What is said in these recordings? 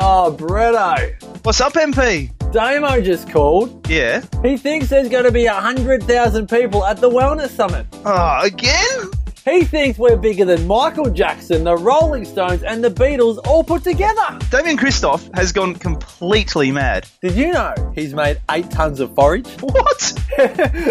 Oh, Bretto. What's up, MP? Damo just called. Yeah. He thinks there's going to be 100,000 people at the Wellness Summit. Oh, again? He thinks we're bigger than Michael Jackson, the Rolling Stones, and the Beatles all put together. Damian Kristof has gone completely mad. Did you know he's made eight tons of forage? What?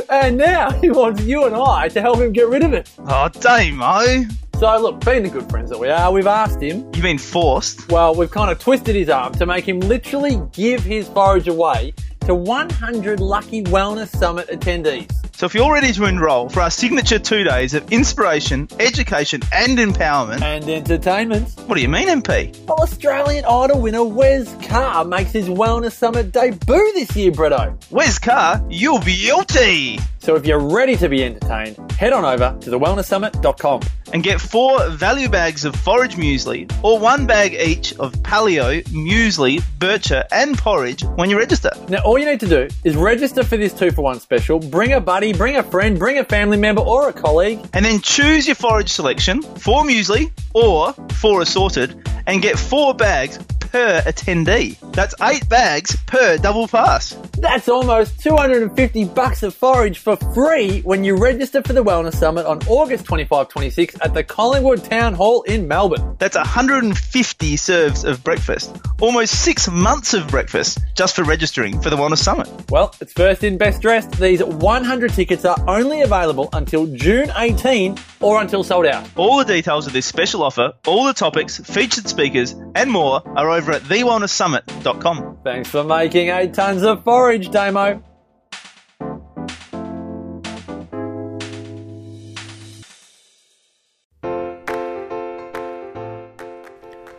and now he wants you and I to help him get rid of it. Oh, Damo. So, look, being the good friends that we are, we've asked him. You mean forced? Well, we've kind of twisted his arm to make him literally give his forage away to 100 lucky Wellness Summit attendees. So if you're ready to enroll for our signature two days of inspiration, education, and empowerment, And entertainment. what do you mean, MP? Well, Australian Idol winner Wes Carr makes his Wellness Summit debut this year, Bretto. Wes Carr, You'll be guilty. So if you're ready to be entertained, head on over to thewellnesssummit.com. And get four value bags of forage muesli or one bag each of paleo, muesli, bircher, and porridge when you register. Now, all you need to do is register for this two for one special, bring a buddy, bring a friend, bring a family member or a colleague, And then choose your forage selection, four muesli or four assorted, and get four bags per attendee. That's eight bags per double pass. That's almost 250 bucks of forage for free when you register for the Wellness Summit on August 25 26 at the Collingwood Town Hall in Melbourne. That's 150 serves of breakfast, almost six months of breakfast just for registering for the Wellness Summit. Well, it's first in, best dressed. These 100 tickets are only available until June 18 or until sold out. All the details of this special offer, all the topics, featured speakers, and more are over at thewellnesssummit.com. Thanks for making eight tons of forage, Damo.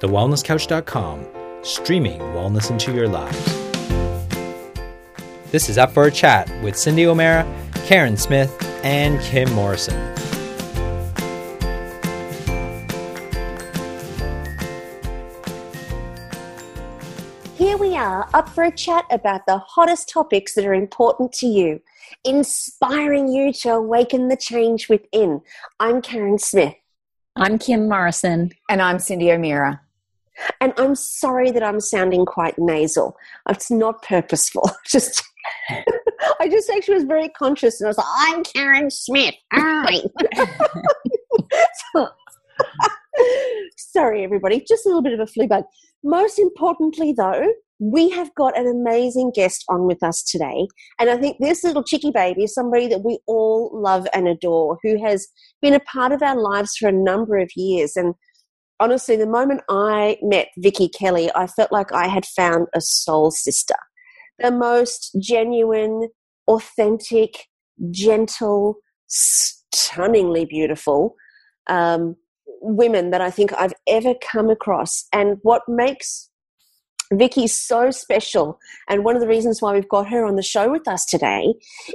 TheWellnessCouch.com, streaming wellness into your lives. This is Up for a Chat with Cindy O'Meara, Karen Smith, and Kim Morrison. For a chat about the hottest topics that are important to you, inspiring you to awaken the change within. I'm Karen Smith, I'm Kim Morrison. And I'm Cindy O'Meara. and I'm sorry that I'm sounding quite nasal. It's not purposeful. Just I just actually was very conscious and I was like, I'm Karen Smith. Hi. So- sorry, everybody. Just a little bit of a flu bug. Most importantly, though, we have got an amazing guest on with us today. And I think this little chicky baby is somebody that we all love and adore, who has been a part of our lives for a number of years. And honestly, the moment I met Vicky Kelly, I felt like I had found a soul sister. The most genuine, authentic, gentle, stunningly beautiful um, women that I think I've ever come across. And what makes Vicky so special, and one of the reasons why we've got her on the show with us today,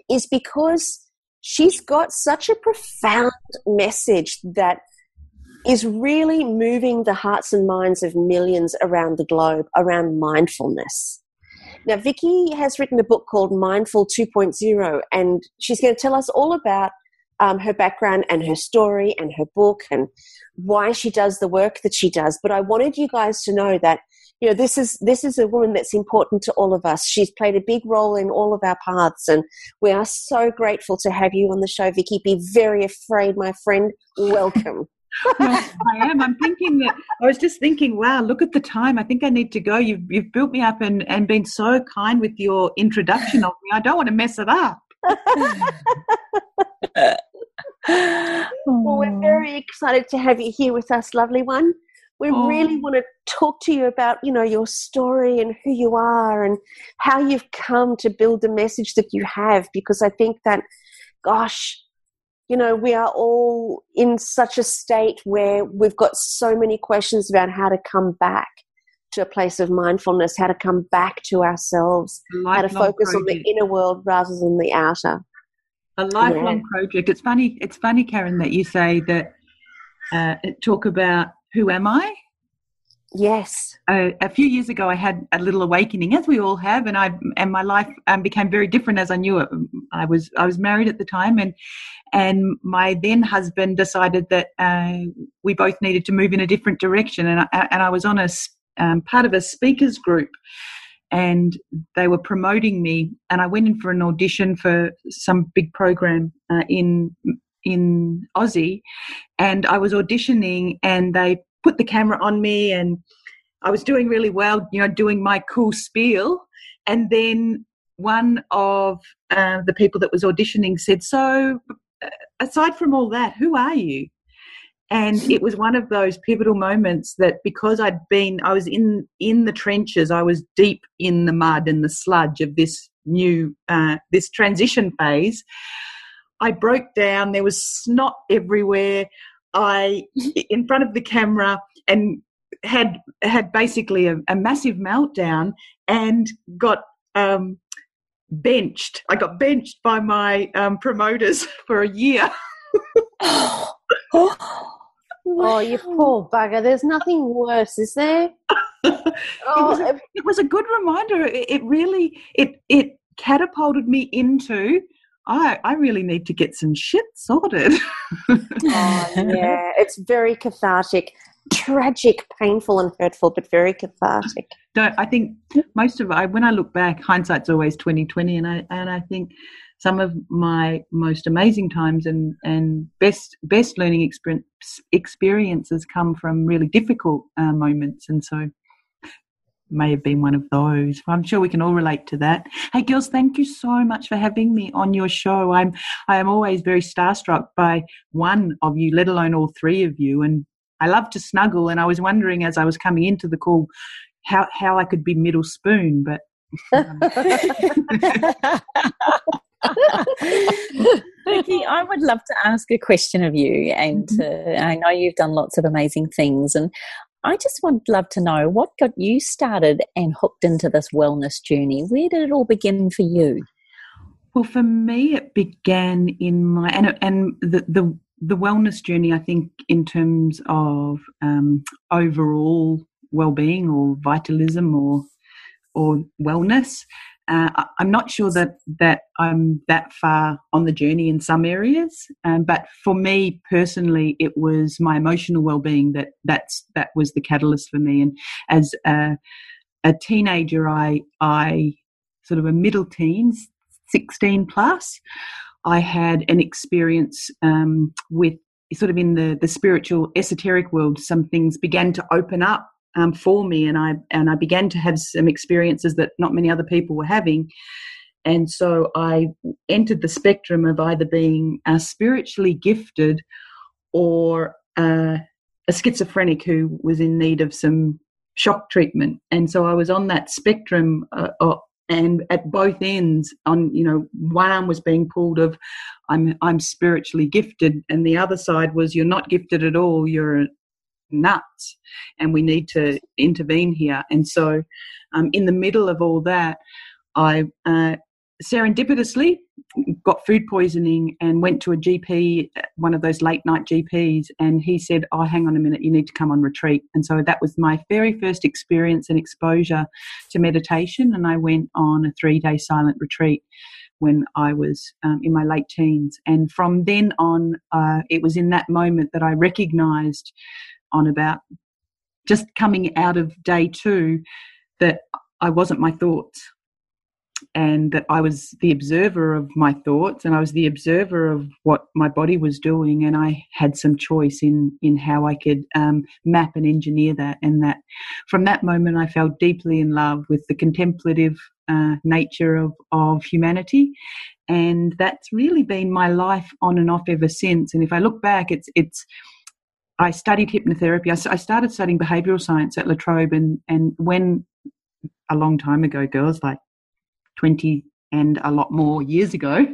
is because she's got such a profound message that is really moving the hearts and minds of millions around the globe around mindfulness. Now, Vicky has written a book called Mindful 2.0, and she's going to tell us all about um, her background and her story and her book and why she does the work that she does. But I wanted you guys to know that you know this is this is a woman that's important to all of us. She's played a big role in all of our paths, and we are so grateful to have you on the show, Vicky. Be very afraid, my friend. Welcome. I am. I'm thinking that I was just thinking, wow, look at the time. I think I need to go. You've you've built me up and, and been so kind with your introduction of me. I don't want to mess it up. Well, we're very excited to have you here with us, lovely one. We Oh. really want to talk to you about, you know, your story and who you are and how you've come to build the message that you have because I think that gosh, you know, we are all in such a state where we've got so many questions about how to come back to a place of mindfulness, how to come back to ourselves, how to focus on the inner world rather than the outer. a lifelong project. It's funny. It's funny, Karen, that you say that. Uh, talk about who am I? Yes. uh, a few years ago, I had a little awakening, as we all have, and I and my life um, became very different as I knew it. I was I was married at the time, and and my then husband decided that uh, we both needed to move in a different direction, and I, and I was on a um, part of a speakers group and they were promoting me and i went in for an audition for some big program uh, in in aussie and i was auditioning and they put the camera on me and i was doing really well you know doing my cool spiel. And then one of uh, the people that was auditioning said so uh, aside from all that who are you? And it was one of those pivotal moments that because i'd been i was in in the trenches i was deep in the mud and the sludge of this new uh, this transition phase i broke down there was snot everywhere i in front of the camera and had had basically a, a massive meltdown and got um, benched i got benched by my um, promoters for a year Oh, you poor bugger. There's nothing worse, is there? it, was a, it was a good reminder. It, it really it it catapulted me into I I really need to get some shit sorted. oh, yeah, it's very cathartic. Tragic, painful, and hurtful, but very cathartic. Don't I think most of I when I look back, hindsight's always twenty twenty, and I and I think some of my most amazing times and, and best best learning experience, experiences come from really difficult uh, moments and so may have been one of those. I'm sure we can all relate to that. Hey girls thank you so much for having me on your show. I'm i am always very starstruck by one of you let alone all three of you. And i love to snuggle and i was wondering as i was coming into the call how how i could be middle spoon but um, Vicky, I would love to ask a question of you, and uh, I know you've done lots of amazing things, and I just would love to know what got you started and hooked into this wellness journey. Where did it all begin for you? Well, for me, it began in my and and the the, the wellness journey. I think in terms of um, overall well-being or vitalism or or wellness uh, I'm not sure that that I'm that far on the journey in some areas, um, but for me personally, it was my emotional well-being that that's that was the catalyst for me. And as a, a teenager, I I sort of a middle teens, 16 plus, I had an experience um, with sort of in the the spiritual esoteric world. Some things began to open up um, for me, and I and I began to have some experiences that not many other people were having. And so I entered the spectrum of either being uh, spiritually gifted or uh, a schizophrenic who was in need of some shock treatment. And so I was on that spectrum, uh, and at both ends, on you know, one arm was being pulled of, I'm I'm spiritually gifted, and the other side was you're not gifted at all. You're nuts and we need to intervene here. And so, um, in the middle of all that, I uh, serendipitously got food poisoning and went to a GP, one of those late night GPs, and he said, Oh, hang on a minute, you need to come on retreat. And so that was my very first experience and exposure to meditation. And I went on a three day silent retreat when I was um, in my late teens. And from then on, uh, it was in that moment that I recognized on about just coming out of day two that I wasn't my thoughts and that I was the observer of my thoughts and I was the observer of what my body was doing and I had some choice in in how I could um, map and engineer that. And that from that moment I fell deeply in love with the contemplative uh, nature of of humanity. And that's really been my life on and off ever since. And if I look back it's it's I studied hypnotherapy. I, started studying behavioral science at La Trobe, and, and when a long time ago, girls, like 20 and a lot more years ago,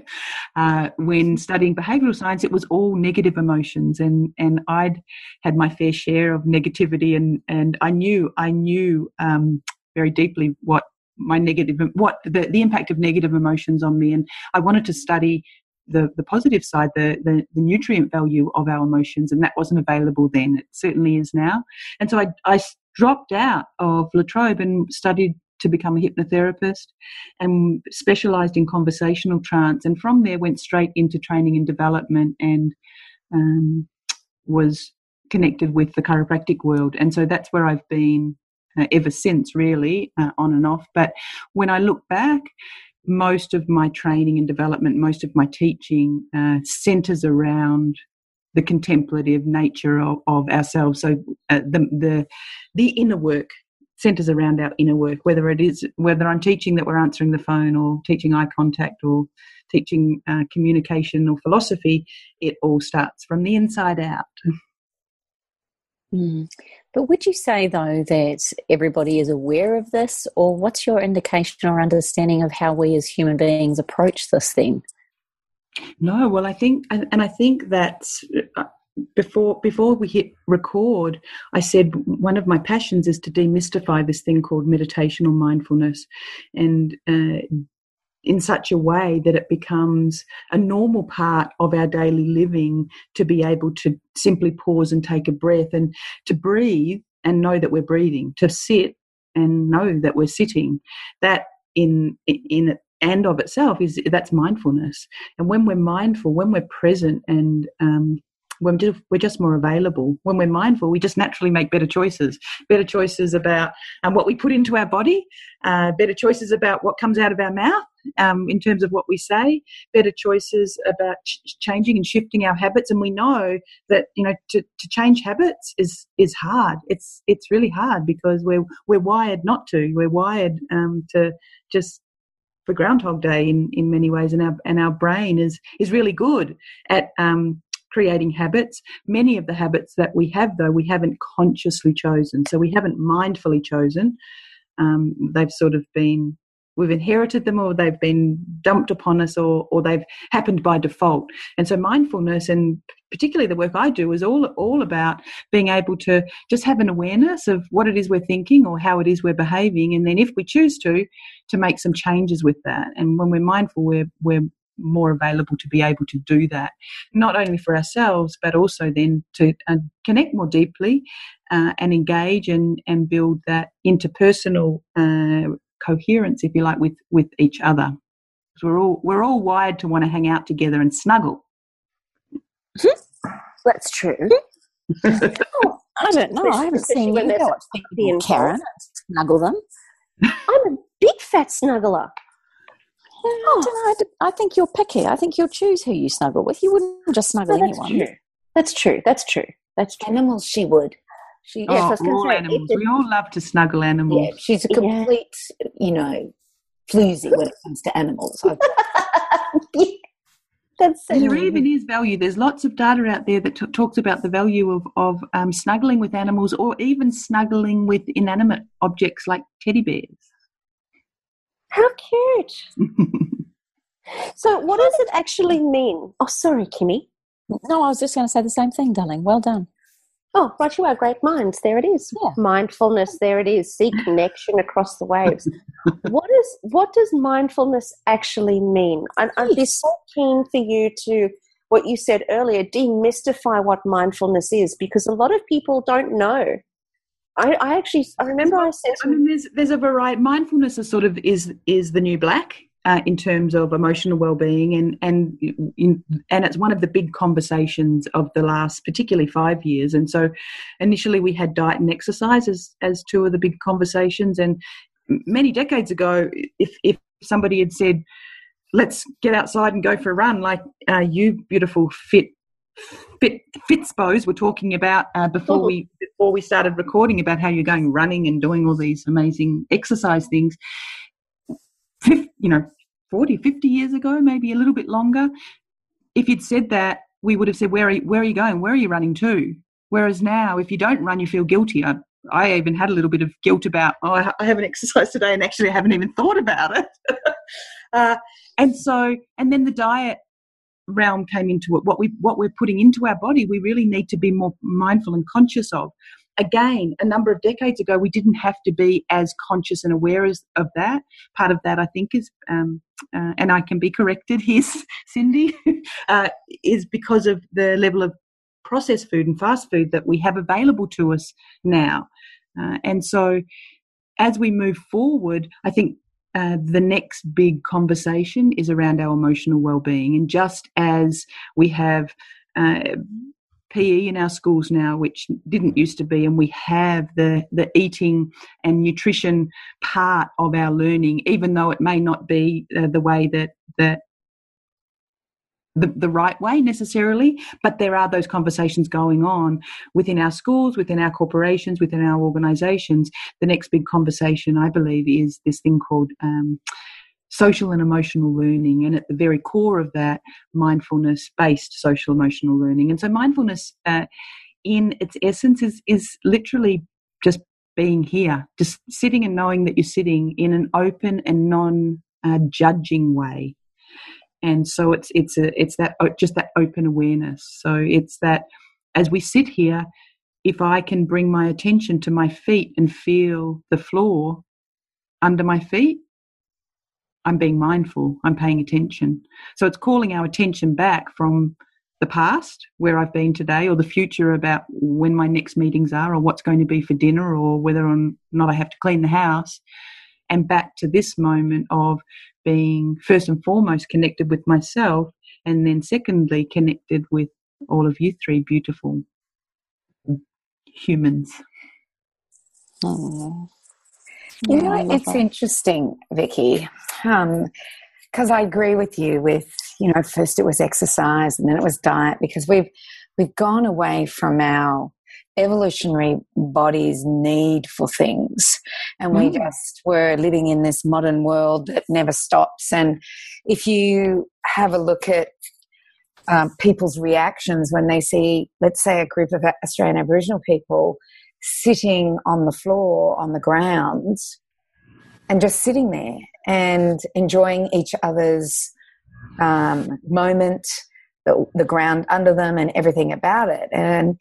uh, when studying behavioral science, it was all negative emotions, and and I'd had my fair share of negativity, and and I knew I knew um, very deeply what my negative what the, the impact of negative emotions on me and i wanted to study the, the positive side, the, the, the, nutrient value of our emotions, and that wasn't available then. It certainly is now. And so I, I dropped out of La Trobe and studied to become a hypnotherapist and specialized in conversational trance. And from there, went straight into training and development and um, was connected with the chiropractic world. And so that's where I've been uh, ever since, really, uh, on and off. But when I look back, most of my training and development, most of my teaching uh, centers around the contemplative nature of, of ourselves. So uh, the, the the inner work centers around our inner work, whether it is whether I'm teaching that we're answering the phone or teaching eye contact or teaching uh, communication or philosophy, it all starts from the inside out. Mm. But would you say, though, that everybody is aware of this, or what's your indication or understanding of how we as human beings approach this then? No, well, I think, and, I think that uh, before before we hit record, I said one of my passions is to demystify this thing called meditation or mindfulness, and uh, in such a way that it becomes a normal part of our daily living to be able to simply pause and take a breath and to breathe and know that we're breathing, to sit and know that we're sitting. That in in and of itself is that's mindfulness. And when we're mindful, when we're present and um, when we're just more available. When we're mindful, we just naturally make better choices. Better choices about um, what we put into our body, uh, better choices about what comes out of our mouth um, in terms of what we say, better choices about ch- changing and shifting our habits. And we know that you know to, to change habits is is hard. It's it's really hard because we're we're wired not to. We're wired um, to just for Groundhog Day in, in many ways, and our and our brain is is really good at um, creating habits. Many of the habits that we have, though, we haven't consciously chosen. So we haven't mindfully chosen. Um, they've sort of been, we've inherited them or they've been dumped upon us or, or they've happened by default. And so mindfulness and particularly the work I do is all, all about being able to just have an awareness of what it is we're thinking or how it is we're behaving. And then if we choose to, to make some changes with that. And when we're mindful, we're, we're more available to be able to do that, not only for ourselves, but also then to uh, connect more deeply uh, and engage and, and build that interpersonal uh, coherence, if you like, with, with each other. Because we're all, we're all wired to want to hang out together and snuggle. Mm-hmm. That's true. Mm-hmm. oh, I don't know. I haven't seen when you go up to Karen snuggle them. I'm a big fat snuggler. Oh. I, don't know, I think you're picky. I think you'll choose who you snuggle with. You wouldn't just snuggle no, that's anyone. True. That's true. That's true. That's true. Animals, she would. She, oh, yes, all say, animals. We all love to snuggle animals. Yeah, she's a complete, yeah. you know, floozy when it comes to animals. yeah. That's so there even is value. There's lots of data out there that t- talks about the value of, of um, snuggling with animals or even snuggling with inanimate objects like teddy bears. How cute. so, what does it actually mean? Oh, sorry, Kimmy. No, I was just going to say the same thing, darling. Well done. Oh, right, you are great minds. There it is. Yeah. Mindfulness. There it is. See connection across the waves. what is what does mindfulness actually mean? I, I'd be so keen for you to what you said earlier, demystify what mindfulness is, because a lot of people don't know. I, I actually I remember I said I mean there's there's a variety mindfulness is sort of is is the new black uh, in terms of emotional well-being and and in, and it's one of the big conversations of the last particularly five years and so initially we had diet and exercise as, as two of the big conversations and many decades ago if if somebody had said let's get outside and go for a run like uh, you beautiful fit fit Fitspos were talking about uh, before we before we started recording about how you're going running and doing all these amazing exercise things. 50, you know, 40, 50 years ago, maybe a little bit longer, if you'd said that, we would have said, "Where are you, where are you going? Where are you running to?" Whereas now, if you don't run, you feel guilty. I, I even had a little bit of guilt about, oh, I, I haven't exercised today, and actually I haven't even thought about it. uh, and so, and then the diet realm came into it, what we what we're putting into our body, we really need to be more mindful and conscious of. Again, a number of decades ago, we didn't have to be as conscious and aware as, of that. Part of that, I think, is, um, uh, and I can be corrected here, Cindy, uh, is because of the level of processed food and fast food that we have available to us now. Uh, and so, as we move forward, I think uh, the next big conversation is around our emotional well-being and just as we have uh, PE in our schools now, which didn't used to be, and we have the the eating and nutrition part of our learning, even though it may not be uh, the way that that the, the right way necessarily, but there are those conversations going on within our schools, within our corporations, within our organizations. The next big conversation, I believe, is this thing called um, social and emotional learning. And at the very core of that, mindfulness based social emotional learning. And so, mindfulness uh, in its essence is, is literally just being here, just sitting and knowing that you're sitting in an open and non uh, judging way and so it's it's a it's that just that open awareness so it's that as we sit here if i can bring my attention to my feet and feel the floor under my feet i'm being mindful i'm paying attention so it's calling our attention back from the past where i've been today or the future about when my next meetings are or what's going to be for dinner or whether or not i have to clean the house and back to this moment of being first and foremost connected with myself, and then secondly, connected with all of you three beautiful humans. Oh. You know, it's that. interesting, Vicky, because um, I agree with you. With you know, first it was exercise, and then it was diet, because we've we've gone away from our evolutionary body's need for things. And we mm. just were living in this modern world that never stops. And if you have a look at um, people's reactions when they see, let's say, a group of Australian Aboriginal people sitting on the floor, on the ground, and just sitting there and enjoying each other's um, moment, the, the ground under them, and everything about it. And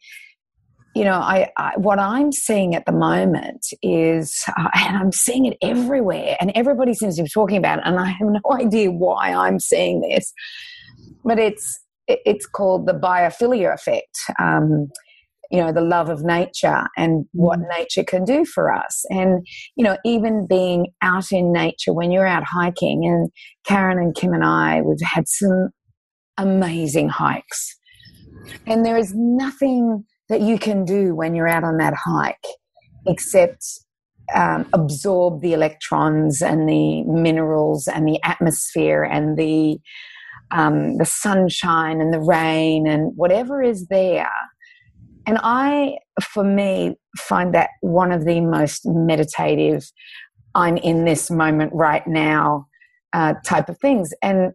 you know, I, I, what I'm seeing at the moment is, uh, and I'm seeing it everywhere, and everybody seems to be talking about it, and I have no idea why I'm seeing this, but it's it's called the biophilia effect. Um, you know, the love of nature and what mm. nature can do for us, and you know, even being out in nature when you're out hiking, and Karen and Kim and I, we've had some amazing hikes, and there is nothing that you can do when you're out on that hike except um, absorb the electrons and the minerals and the atmosphere and the um, the sunshine and the rain and whatever is there. And I, for me, find that one of the most meditative, I'm in this moment right now uh, type of things. And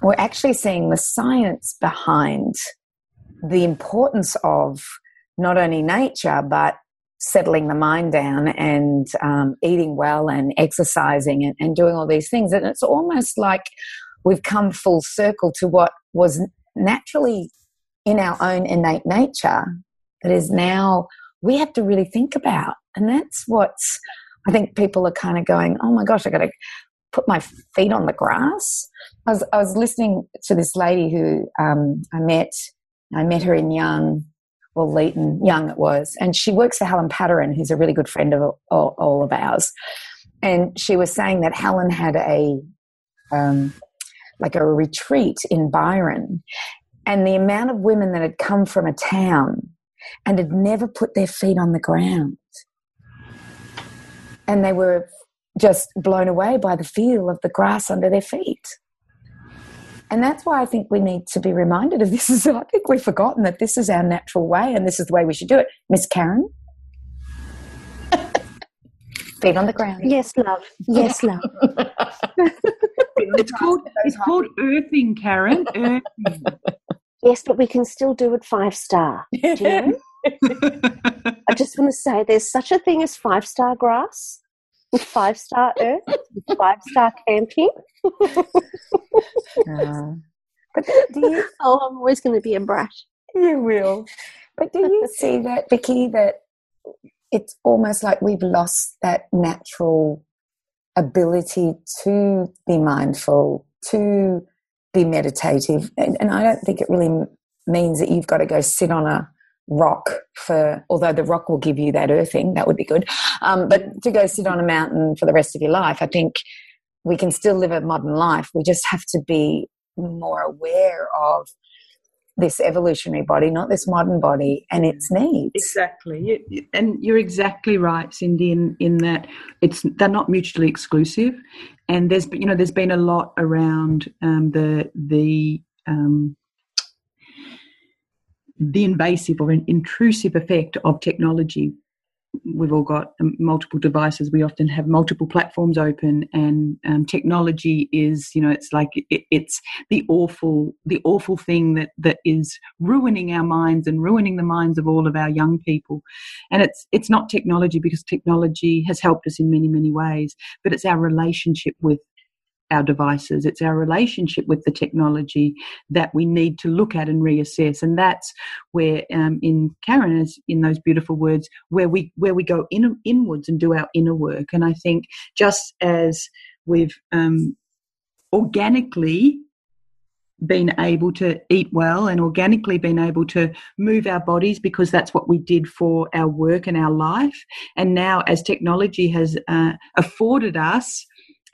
we're actually seeing the science behind the importance of not only nature, but settling the mind down and um, eating well and exercising and, and doing all these things. And it's almost like we've come full circle to what was naturally in our own innate nature that is now we have to really think about. And that's what's, I think people are kind of going, oh my gosh, I got to put my feet on the grass. I was, I was listening to this lady who um, I met I met her in Young, well, Leeton, Young it was. And she works for Helen Padarin, who's a really good friend of all, all of ours. And she was saying that Helen had a, um, like a retreat in Byron. And the amount of women that had come from a town and had never put their feet on the ground. And they were just blown away by the feel of the grass under their feet. And that's why I think we need to be reminded of this. Is I think we've forgotten that this is our natural way and this is the way we should do it. Miss Karen? Feet on the ground. Yes, love. Yes, love. it's called it's called earthing, Karen. Earthing. Yes, but we can still do it five star. You know? I just want to say there's such a thing as five star grass five star earth, five star camping. uh, but do you? Oh, I'm always going to be a brat. You will. But do you see that, Vicky? That it's almost like we've lost that natural ability to be mindful, to be meditative, and, and I don't think it really means that you've got to go sit on a rock for, although the rock will give you that earthing, that would be good. Um, but to go sit on a mountain for the rest of your life, I think we can still live a modern life. We just have to be more aware of this evolutionary body, not this modern body, and its needs. Exactly, and you're exactly right, Cindy, in, in that it's they're not mutually exclusive, and there's you know there's been a lot around um, the the um, the invasive or intrusive effect of technology we've all got um, multiple devices. We often have multiple platforms open and um, technology is you know it's like it, it's the awful the awful thing that that is ruining our minds and ruining the minds of all of our young people. And it's it's not technology because technology has helped us in many many ways but it's our relationship with our devices. It's our relationship with the technology that we need to look at and reassess. And that's where, um, in Karen, is in those beautiful words, where we where we go in, inwards and do our inner work. And I think just as we've um, organically been able to eat well and organically been able to move our bodies because that's what we did for our work and our life. And now, as technology has uh, afforded us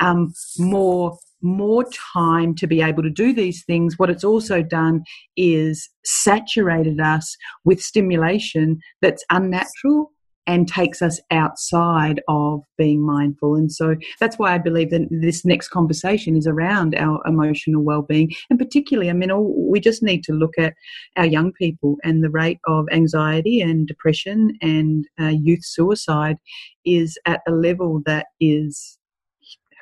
um, more more time to be able to do these things. What it's also done is saturated us with stimulation that's unnatural and takes us outside of being mindful. And so that's why I believe that this next conversation is around our emotional well-being. And particularly, I mean, we just need to look at our young people and the rate of anxiety and depression and uh, youth suicide is at a level that is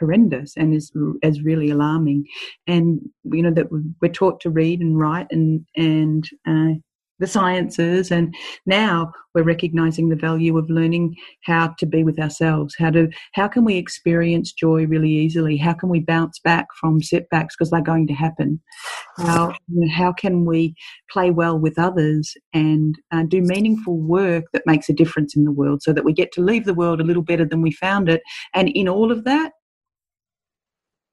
horrendous and is is really alarming. And you know that we're taught to read and write and and uh, the sciences, and now we're recognizing the value of learning how to be with ourselves. How to how can we experience joy really easily? How can we bounce back from setbacks because they're going to happen? How you know, how can we play well with others and uh, do meaningful work that makes a difference in the world, so that we get to leave the world a little better than we found it? And in all of that,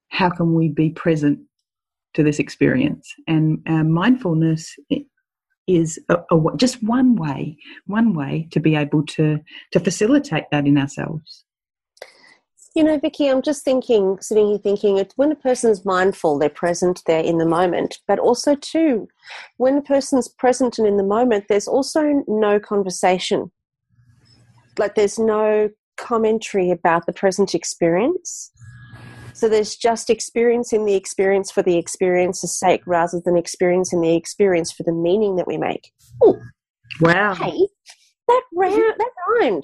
how can we be present to this experience? And uh, mindfulness is a, a, just one way, one way to be able to to facilitate that in ourselves. You know, Vicky, I'm just thinking, sitting here thinking, when a person's mindful, they're present, they're in the moment. But also, too, when a person's present and in the moment, there's also no conversation. Like there's no commentary about the present experience. So there's just experiencing the experience for the experience's sake rather than experiencing the experience for the meaning that we make. Ooh. Wow. Hey, that, round, that rhymed.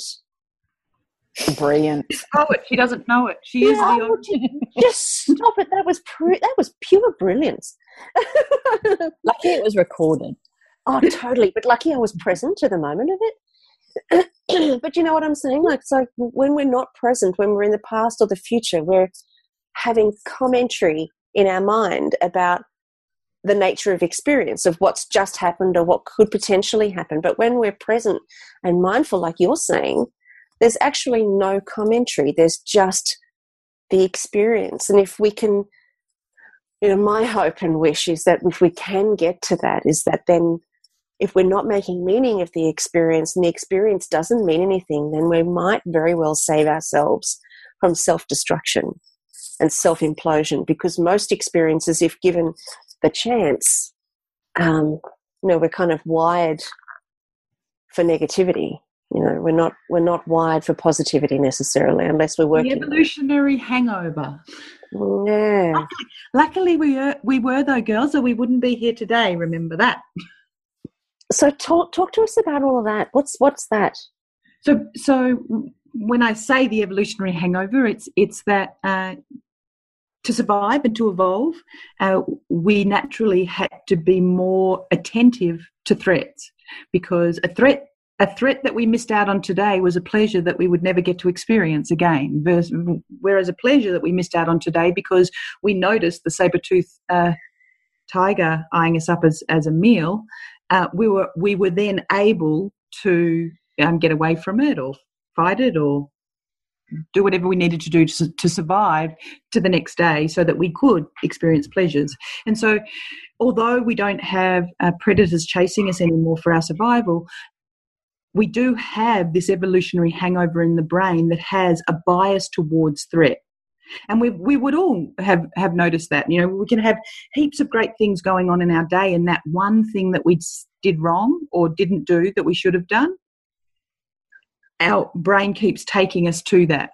Brilliant. Oh, it. She doesn't know it. She is the. just stop it. That was pr- that was pure brilliance. lucky it was recorded. Oh, totally. But lucky I was present to the moment of it. but you know what I'm saying? Like, so when we're not present, when we're in the past or the future, we're having commentary in our mind about the nature of experience of what's just happened or what could potentially happen. But when we're present and mindful, like you're saying, there's actually no commentary. There's just the experience. And if we can, you know, my hope and wish is that if we can get to that, is that then if we're not making meaning of the experience and the experience doesn't mean anything, then we might very well save ourselves from self destruction and self implosion because most experiences, if given the chance, um, you know, we're kind of wired for negativity. You know, we're not we're not wired for positivity necessarily unless we're working. The evolutionary hangover. Yeah. Luckily, luckily we were, we were though girls, or we wouldn't be here today. Remember that. So talk talk to us about all of that. What's what's that? So so when I say the evolutionary hangover, it's it's that uh, to survive and to evolve, uh, we naturally had to be more attentive to threats because a threat a threat that we missed out on today was a pleasure that we would never get to experience again. Whereas a pleasure that we missed out on today because we noticed the saber tooth uh, tiger eyeing us up as, as a meal, uh, we were we were then able to um, get away from it or fight it or do whatever we needed to do to, to survive to the next day so that we could experience pleasures. And so, although we don't have uh, predators chasing us anymore for our survival, we do have this evolutionary hangover in the brain that has a bias towards threat. And we we would all have have noticed that. You know, we can have heaps of great things going on in our day, and that one thing that we did wrong or didn't do that we should have done, our brain keeps taking us to that.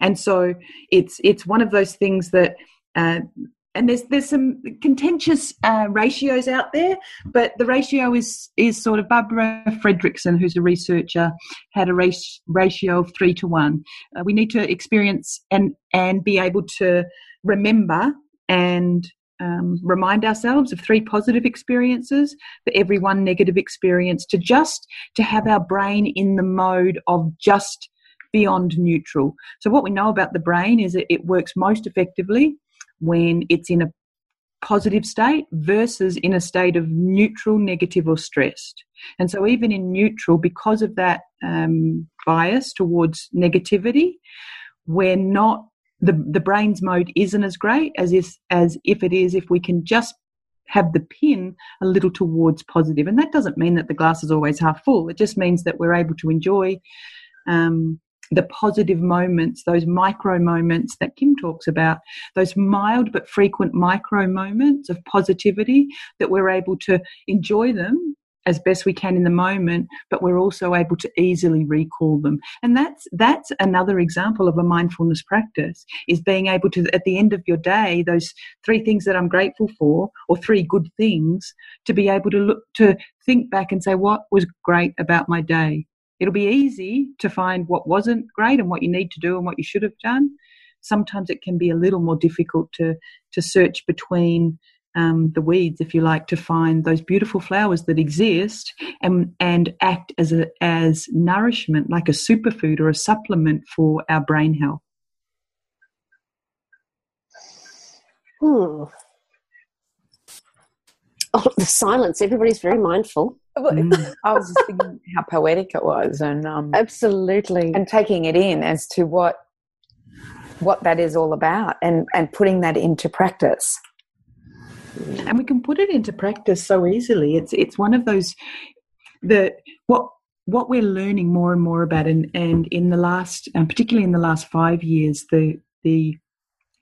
And so it's it's one of those things that uh, and there's there's some contentious uh, ratios out there, but the ratio is is sort of Barbara Fredrickson, who's a researcher, had a race, ratio of three to one. Uh, we need to experience and and be able to remember and um, remind ourselves of three positive experiences for every one negative experience to just to have our brain in the mode of just beyond neutral. So what we know about the brain is that it works most effectively when it's in a positive state versus in a state of neutral, negative, or stressed. And so, even in neutral, because of that um, bias towards negativity, we're not the the brain's mode isn't as great as if as if it is if we can just have the pin a little towards positive. And that doesn't mean that the glass is always half full. It just means that we're able to enjoy um, the positive moments, those micro moments that Kim talks about, those mild but frequent micro moments of positivity that we're able to enjoy them as best we can in the moment, but we're also able to easily recall them. And that's that's another example of a mindfulness practice is being able to at the end of your day, those three things that I'm grateful for, or three good things, to be able to look to think back and say, what was great about my day? It'll be easy to find what wasn't great and what you need to do and what you should have done. Sometimes it can be a little more difficult to to search between um, the weeds, if you like, to find those beautiful flowers that exist and and act as a as nourishment, like a superfood or a supplement for our brain health. Hmm. Oh, the silence. Everybody's very mindful. Mm. I was just thinking how poetic it was, and um, absolutely, and taking it in as to what what that is all about, and and putting that into practice. And we can put it into practice so easily. It's it's one of those the what what we're learning more and more about, and and in the last, particularly in the last five years, the the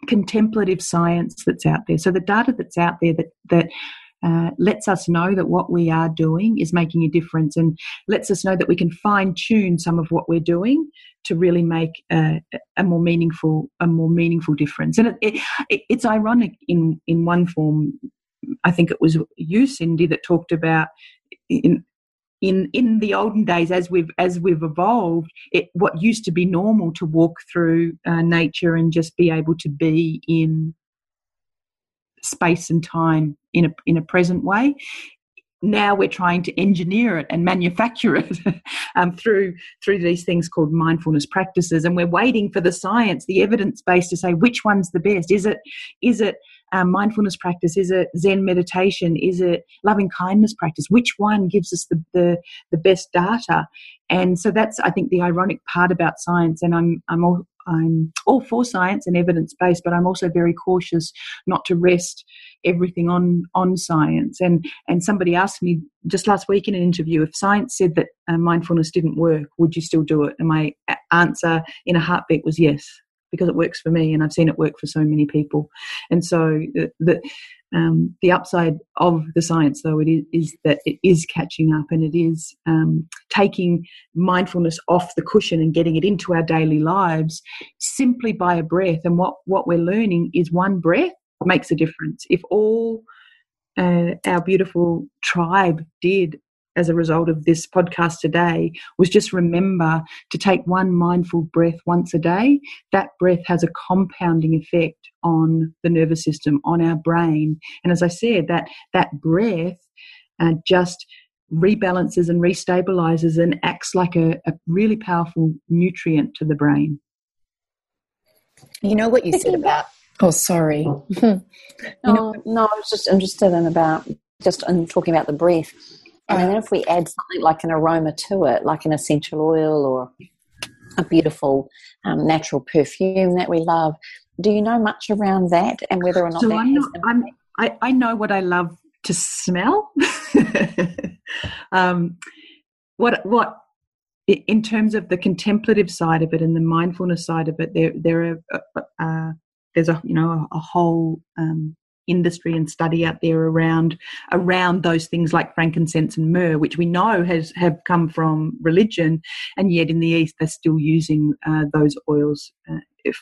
contemplative science that's out there. So the data that's out there that that uh, lets us know that what we are doing is making a difference and lets us know that we can fine tune some of what we're doing to really make a, a more meaningful a more meaningful difference. And it, it, it's ironic in in one form. I think it was you cindy that talked about in in in the olden days as we've as we've evolved it what used to be normal to walk through uh, nature and just be able to be in space and time in a in a present way. Now we're trying to engineer it and manufacture it um, through through these things called mindfulness practices. And we're waiting for the science the evidence base to say which one's the best. Is it is it um, mindfulness practice? Is it zen meditation? Is it loving kindness practice? Which one gives us the, the the best data? And so that's i think the ironic part about science. And i'm i'm all I'm all for science and evidence based, but I'm also very cautious not to rest everything on on science. And and somebody asked me just last week in an interview if science said that uh, mindfulness didn't work, would you still do it? And my answer in a heartbeat was yes, because it works for me, and I've seen it work for so many people. And so the, the um, the upside of the science, though, it is, is, that it is catching up and it is um, taking mindfulness off the cushion and getting it into our daily lives simply by a breath. And what, what we're learning is one breath makes a difference. If all uh, our beautiful tribe did as a result of this podcast today was just remember to take one mindful breath once a day. That breath has a compounding effect on the nervous system, on our brain. And as I said, that, that breath uh, just rebalances and restabilizes and acts like a, a really powerful nutrient to the brain. You know what you said about. Oh, sorry. no, know, no, I was just interested in about just in talking about the breath and then if we add something like an aroma to it, like an essential oil or a beautiful um, natural perfume that we love, do you know much around that and whether or not so that I'm not, I'm, I, I know what I love to smell. um, what what in terms of the contemplative side of it and the mindfulness side of it, there there are uh, uh, there's a you know a, a whole um, industry and study out there around around those things like frankincense and myrrh, which we know has have come from religion, and yet in the East they're still using uh, those oils uh,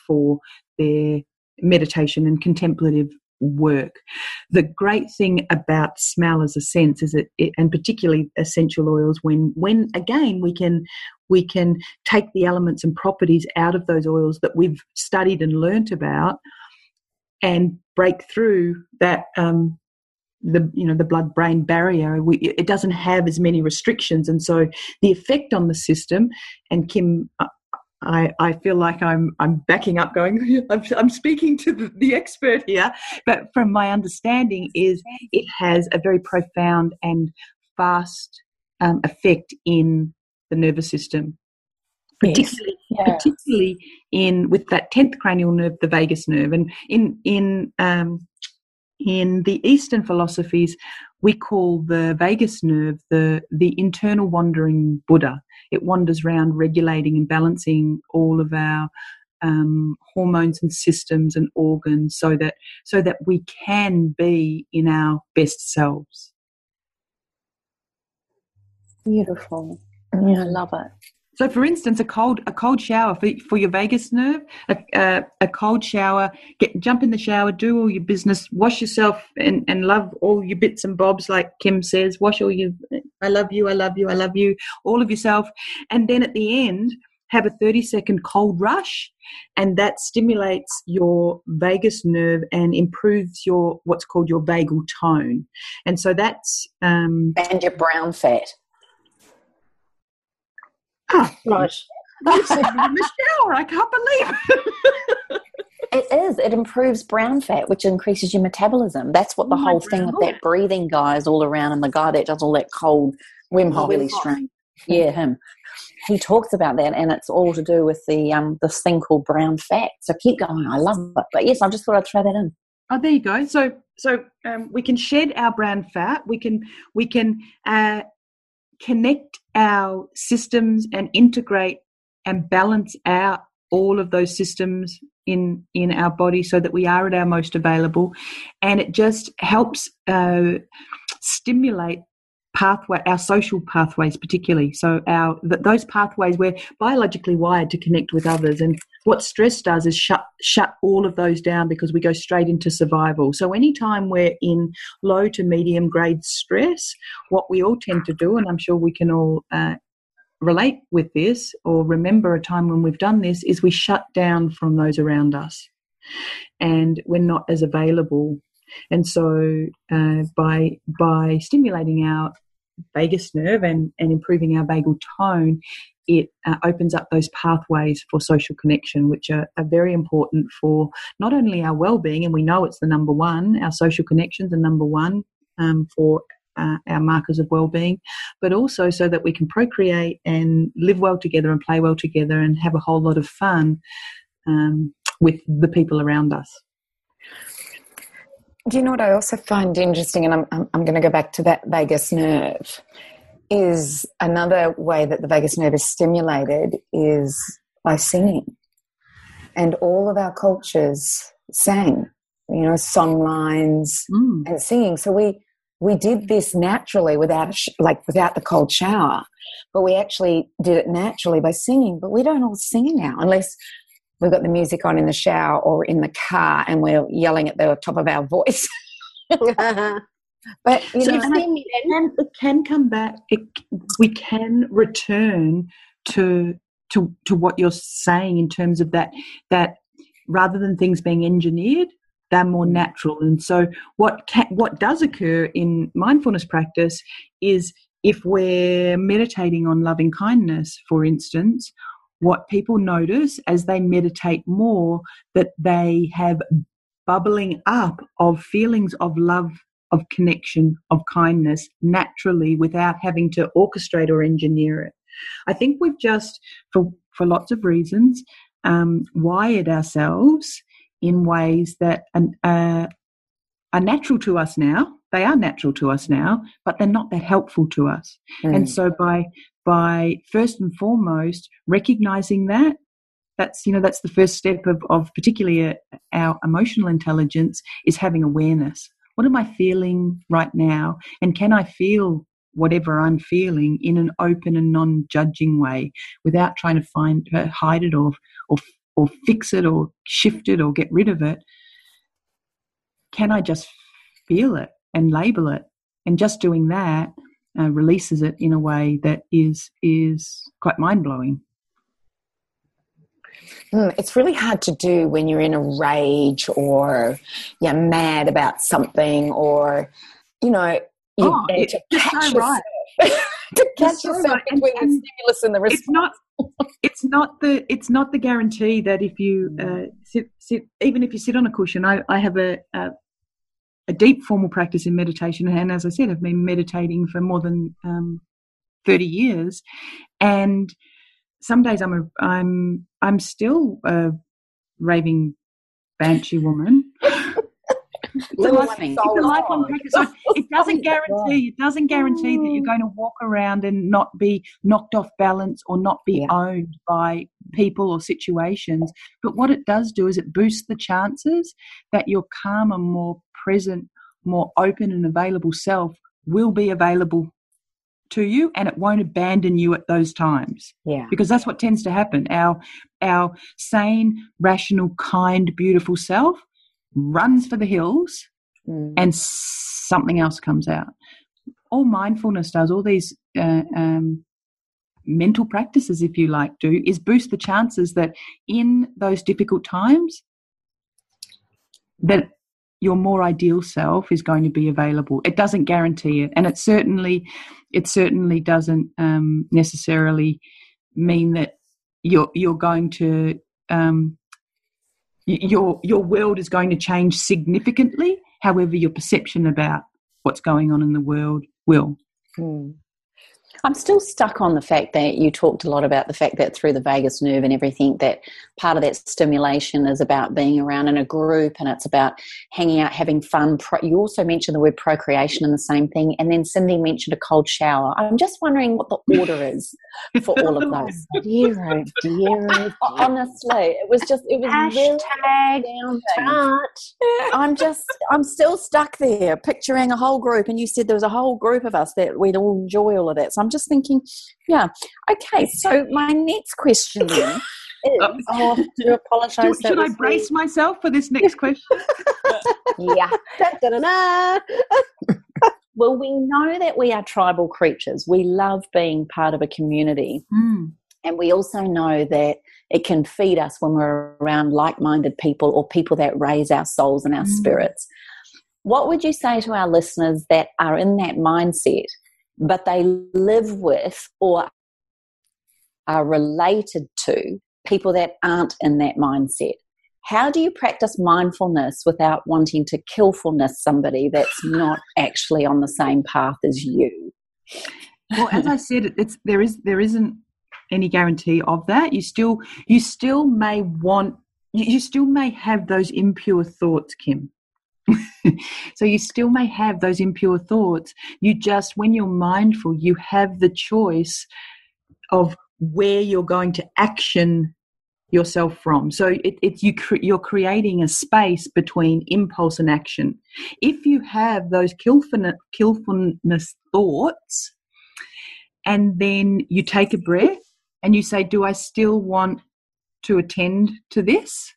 for their meditation and contemplative work. The great thing about smell as a sense is it, it, and particularly essential oils, when when again we can we can take the elements and properties out of those oils that we've studied and learnt about, and break through that. Um, the you know the blood brain barrier we, it doesn't have as many restrictions and so the effect on the system and kim uh, I, I feel like I'm I'm backing up, going. I'm, I'm speaking to the, the expert here, but from my understanding, is it has a very profound and fast um, effect in the nervous system, particularly Yeah. particularly in with that tenth cranial nerve, the vagus nerve, and in in um, in the Eastern philosophies, we call the vagus nerve the the internal wandering Buddha. It wanders around regulating and balancing all of our um, hormones and systems and organs, so that so that we can be in our best selves. Beautiful. Yeah, I love it. So, for instance, a cold a cold shower for, for your vagus nerve, a, a, a cold shower, get jump in the shower, do all your business, wash yourself, and, and love all your bits and bobs, like Kim says. Wash all your, I love you, I love you, I love you, all of yourself, and then at the end, have a thirty second cold rush, and that stimulates your vagus nerve and improves your what's called your vagal tone, and so that's um, And your brown fat. Right. I'm sitting in the shower. I can't believe. it. It is. It improves brown fat, which increases your metabolism. That's what the Oh whole thing with God. that breathing guy is all around, and the guy that does all that cold Wim Hof really strain. Yeah, him. He talks about that, and it's all to do with the um this thing called brown fat. So keep going. I love it. But yes, I just thought I'd throw that in. Oh, there you go. So, so um, we can shed our brown fat. We can we can uh, connect our systems and integrate and balance out all of those systems in in our body so that we are at our most available, and it just helps uh, stimulate pathway our social pathways particularly. So our th- those pathways we're biologically wired to connect with others. And what stress does is shut shut all of those down because we go straight into survival. So anytime we're in low to medium grade stress what we all tend to do and i'm sure we can all uh, relate with this or remember a time when we've done this is we shut down from those around us. And we're not as available. And so uh, by by stimulating our vagus nerve and, and improving our vagal tone it uh, opens up those pathways for social connection, which are, are very important for not only our well-being, and we know it's the number one. Our social connections are number one um, for uh, our markers of well-being, but also so that we can procreate and live well together and play well together and have a whole lot of fun um, with the people around us. Do you know what I also find interesting? And I'm, I'm, I'm going to go back to that vagus nerve. Is another way that the vagus nerve is stimulated is by singing. And all of our cultures sang, you know, song lines Mm. and singing. So we, we did this naturally without, a sh- like, without the cold shower. But we actually did it naturally by singing. But we don't all sing now unless we've got the music on in the shower or in the car and we're yelling at the top of our voice. But you So know, can, it can come back. It, we can return to to to what you're saying in terms of that that rather than things being engineered, they're more mm. natural. And so, what can, what does occur in mindfulness practice is if we're meditating on loving kindness, for instance, what people notice as they meditate more that they have bubbling up of feelings of love of connection, of kindness naturally without having to orchestrate or engineer it. I think we've just, for, for lots of reasons, um, wired ourselves in ways that are, uh, are natural to us now. They are natural to us now, but they're not that helpful to us. Mm. And so by by first and foremost recognizing that that's you know that's the first step of, of particularly a, our emotional intelligence is having awareness what am i feeling right now and can i feel whatever i'm feeling in an open and non-judging way without trying to find uh, hide it or or or fix it or shift it or get rid of it can i just feel it and label it and just doing that uh, releases it in a way that is is quite mind blowing. Mm, it's really hard to do when you're in a rage or you're mad about something or you know you oh, need to catch so right. to catch so yourself right. And- the stimulus and the response. It's not. It's not the. It's not the guarantee that if you uh, sit, sit, even if you sit on a cushion. I, I have a, a a deep formal practice in meditation, and as I said, I've been meditating for more than um, thirty years, and some days I'm a, I'm I'm still a raving banshee woman. It's a Little life- one it's a lifelong practice. So it doesn't guarantee it doesn't guarantee that you're going to walk around and not be knocked off balance or not be Yeah. owned by people or situations. But what it does do is it boosts the chances that your calmer, more present, more open and available self will be available to you and it won't abandon you at those times Yeah. because that's what tends to happen our our sane rational kind beautiful self runs for the hills Mm. and something else comes out. All mindfulness does, all these uh, um, mental practices, if you like, do is boost the chances that in those difficult times, that your more ideal self is going to be available. It doesn't guarantee it, and it certainly, it certainly doesn't um, necessarily mean that you're you're going to um, your your world is going to change significantly. However, your perception about what's going on in the world will. Mm. I'm still stuck on the fact that you talked a lot about the fact that through the vagus nerve and everything, that part of that stimulation is about being around in a group and it's about hanging out, having fun. You also mentioned the word procreation in the same thing, and then Cindy mentioned a cold shower. I'm just wondering what the order is for all of those. Dear, oh dear, oh dear. Honestly, it was just it was really Hashtag I'm just, I'm still stuck there, picturing a whole group, and you said there was a whole group of us that we'd all enjoy all of that. So I'm just thinking, yeah, okay. So my next question then is, Oh, I do Should, apologise. should I was brace myself for this next question? yeah. Da, da, da, da. Well, we know that we are tribal creatures. We love being part of a community, Hmm. and we also know that it can feed us when we're around like-minded people or people that raise our souls and our Mm. spirits. What would you say to our listeners that are in that mindset, but they live with or are related to people that aren't in that mindset? How do you practice mindfulness without wanting to killfulness somebody that's not actually on the same path as you? well, as I said, it's there is there isn't any guarantee of that. You still you still may want you, you still may have those impure thoughts, Kim. so you still may have those impure thoughts. You just when you're mindful, you have the choice of where you're going to action yourself from. So it, it's you cre- you're creating a space between impulse and action. If you have those killfulness, killfulness thoughts, and then you take a breath and you say, Do I still want to attend to this?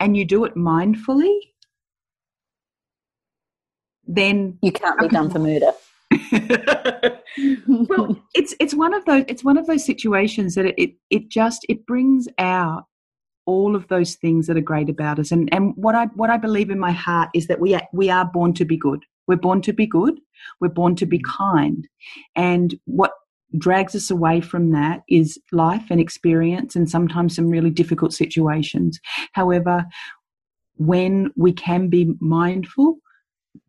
And you do it mindfully, then You can't be done for murder. well, it's it's one of those it's one of those situations that it, it it just it brings out all of those things that are great about us. And and what I what I believe in my heart is that we are, we are born to be good. We're born to be good. We're born to be kind. And what drags us away from that is life and experience and sometimes some really difficult situations. However, when we can be mindful,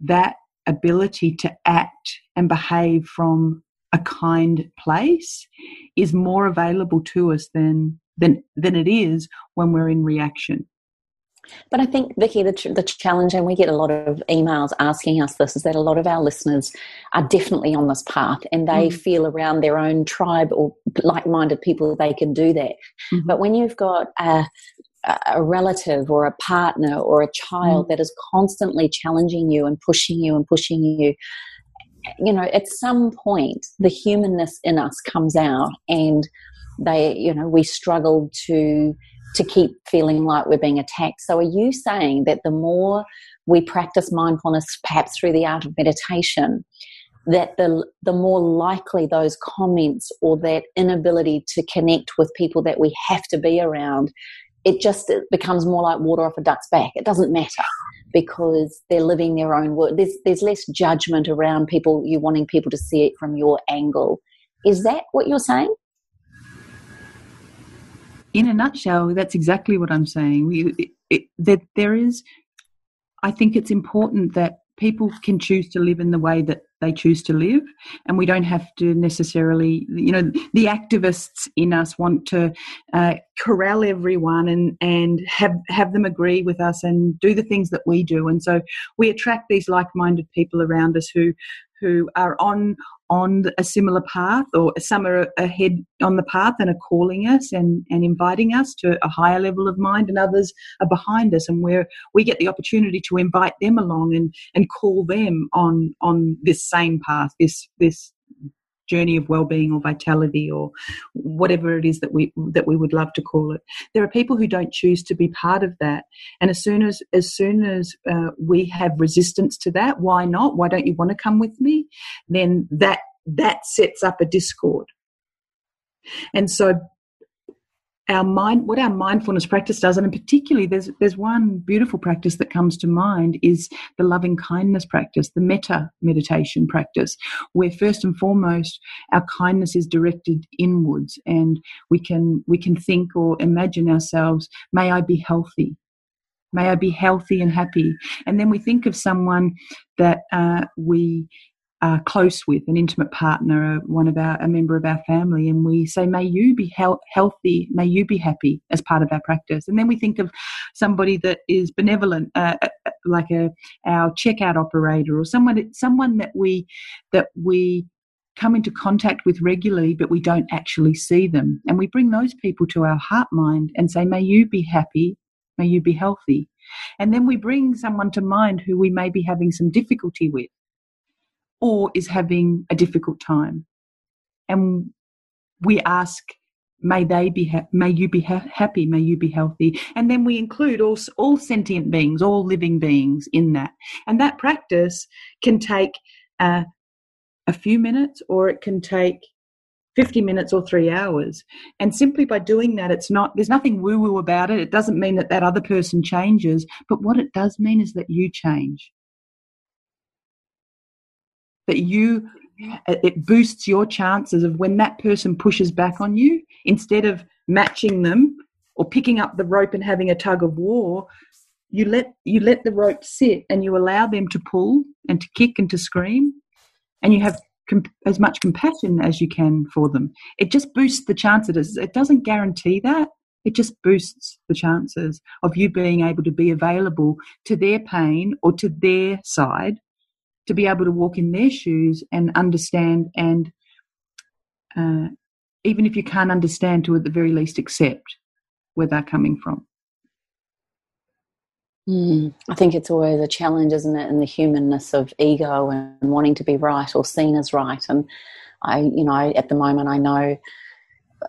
that ability to act and behave from a kind place is more available to us than than than it is when we're in reaction. But I think, Vicky, the, the challenge, and we get a lot of emails asking us this, is that a lot of our listeners are definitely on this path and they mm. feel around their own tribe or like minded people they can do that. Mm-hmm. But when you've got a, a relative or a partner or a child mm. that is constantly challenging you and pushing you and pushing you, you know, at some point, the humanness in us comes out and they, you know, we struggle to to keep feeling like we're being attacked. So, are you saying that the more we practice mindfulness, perhaps through the art of meditation, that the the more likely those comments or that inability to connect with people that we have to be around, it just it becomes more like water off a duck's back. It doesn't matter because they're living their own world. There's there's less judgment around people. You wanting people to see it from your angle. Is that what you're saying? in a nutshell, that's exactly what I'm saying. It, it, that there is, I think it's important that people can choose to live in the way that they choose to live. And we don't have to necessarily you know the activists in us want to uh, corral everyone and and have have them agree with us and do the things that we do. And so we attract these like-minded people around us who who are on on a similar path or some are ahead on the path and are calling us and, and inviting us to a higher level of mind and others are behind us. And where we get the opportunity to invite them along and, and call them on on this same path this this journey of well-being or vitality or whatever it is that we that we would love to call it. There are people who don't choose to be part of that. And as soon as as soon as uh, we have resistance to that why not? Why don't you want to come with me? Then that that sets up a discord. And so our mind what our mindfulness practice does and particularly there's there's one beautiful practice that comes to mind is the loving kindness practice the metta meditation practice where first and foremost our kindness is directed inwards and we can we can think or imagine ourselves may i be healthy? May i be healthy and happy? And then we think of someone that uh, we are close with, an intimate partner, one of our, a member of our family, and we say, May you be he- healthy, may you be happy as part of our practice. And then we think of somebody that is benevolent, uh, uh, uh like a, our checkout operator or someone, someone that we, that we come into contact with regularly, but we don't actually see them. And we bring those people to our heart mind and say, May you be happy, may you be healthy. And then we bring someone to mind who we may be having some difficulty with or is having a difficult time. And we ask, may they be, ha- may you be ha- happy, may you be healthy. And then we include all, all sentient beings, all living beings in that. And that practice can take uh, a few minutes or it can take 50 minutes or three hours. And simply by doing that, it's not, there's nothing woo woo about it. It doesn't mean that that other person changes, but what it does mean is that you change that you uh, it boosts your chances of when that person pushes back on you instead of matching them or picking up the rope and having a tug of war you let you let the rope sit and you allow them to pull and to kick and to scream and you have comp- as much compassion as you can for them. It just boosts the chances. It doesn't guarantee that. It just boosts the chances of you being able to be available to their pain or to their side to be able to walk in their shoes and understand and uh, even if you can't understand to at the very least accept where they're coming from. Mm, i think it's always a challenge isn't it in the humanness of ego and wanting to be right or seen as right. And i you know at the moment i know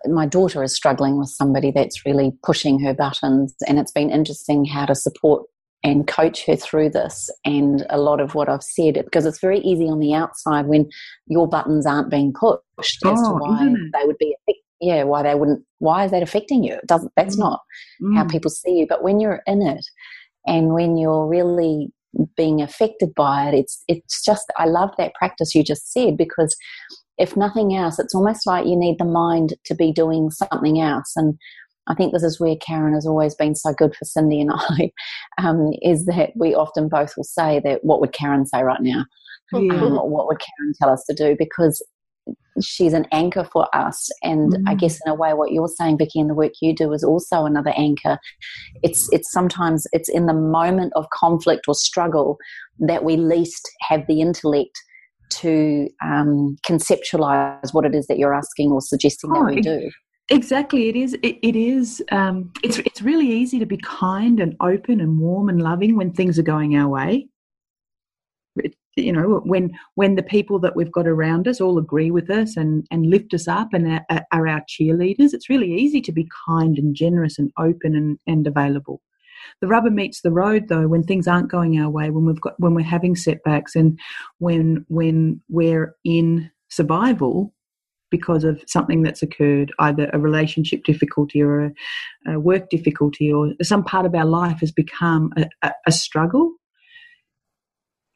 my daughter is struggling with somebody that's really pushing her buttons and it's been interesting how to support and coach her through this and a lot of what I've said because it's very easy on the outside when your buttons aren't being pushed as oh, to why they would be yeah why they wouldn't why is that affecting you it doesn't that's mm. not mm. how people see you but when you're in it and when you're really being affected by it it's it's just I love that practice you just said because if nothing else it's almost like you need the mind to be doing something else and I think this is where Karen has always been so good for Cindy and I, um, is that we often both will say that what would Karen say right now? Yeah. Um, what would Karen tell us to do? Because she's an anchor for us. And mm. I guess in a way, what you're saying, Vicki, and the work you do is also another anchor. It's it's sometimes it's in the moment of conflict or struggle that we least have the intellect to um, conceptualize what it is that you're asking or suggesting oh, that we do. Exactly, it is. It, it is. Um, it's it's really easy to be kind and open and warm and loving when things are going our way. It, you know, when when the people that we've got around us all agree with us and and lift us up and are, are our cheerleaders, it's really easy to be kind and generous and open and, and available. The rubber meets the road, though, when things aren't going our way, when we've got when we're having setbacks, and when when we're in survival because of something that's occurred, either a relationship difficulty or a, a work difficulty, or some part of our life has become a, a, a struggle.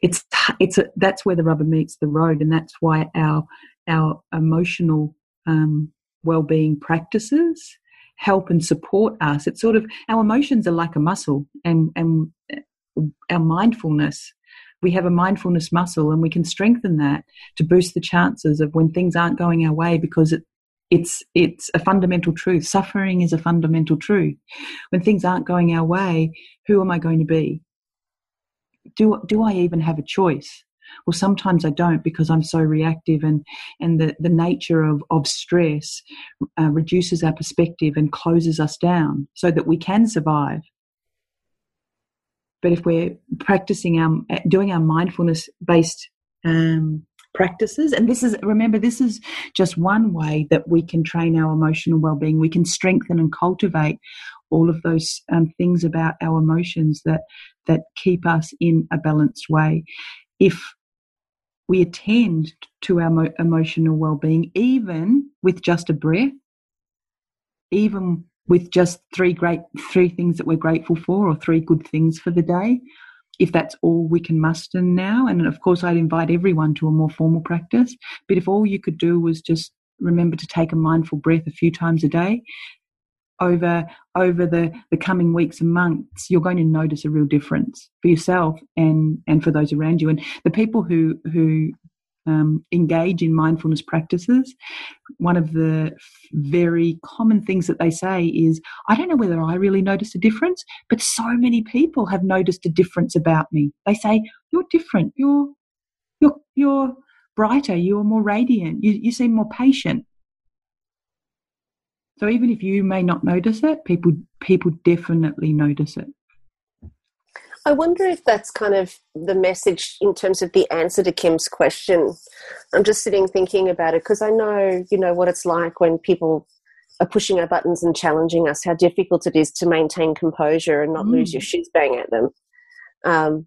It's it's that's where the rubber meets the road, and that's why our our emotional um, well-being practices help and support us. It's sort of our emotions are like a muscle, and and our mindfulness. We have a mindfulness muscle, and we can strengthen that to boost the chances of when things aren't going our way because it, it's it's a fundamental truth. Suffering is a fundamental truth. When things aren't going our way, who am I going to be? Do do I even have a choice? well sometimes i don't because i'm so reactive and and the, the nature of, of stress uh, reduces our perspective and closes us down so that we can survive but if we're practicing our doing our mindfulness based um, practices and this is remember this is just one way that we can train our emotional well-being. We can strengthen and cultivate all of those um, things about our emotions that that keep us in a balanced way. If we attend to our mo- emotional well-being even with just a breath even with just three great three things that we're grateful for or three good things for the day. If that's all we can muster now and of course i'd invite everyone to a more formal practice but if all you could do was just remember to take a mindful breath a few times a day over over the the coming weeks and months you're going to notice a real difference for yourself and and for those around you. And the people who who um, engage in mindfulness practices. One of the very common things that they say is i don't know whether i really noticed a difference but so many people have noticed a difference about me. They say you're different. You're you're you're brighter. You're more radiant. You, you seem more patient. So even if you may not notice it, people people definitely notice it. I wonder if that's kind of the message in terms of the answer to Kim's question. I'm just sitting thinking about it because I know, you know, what it's like when people are pushing our buttons and challenging us, how difficult it is to maintain composure and not mm. lose your mm. shoes bang at them. Um,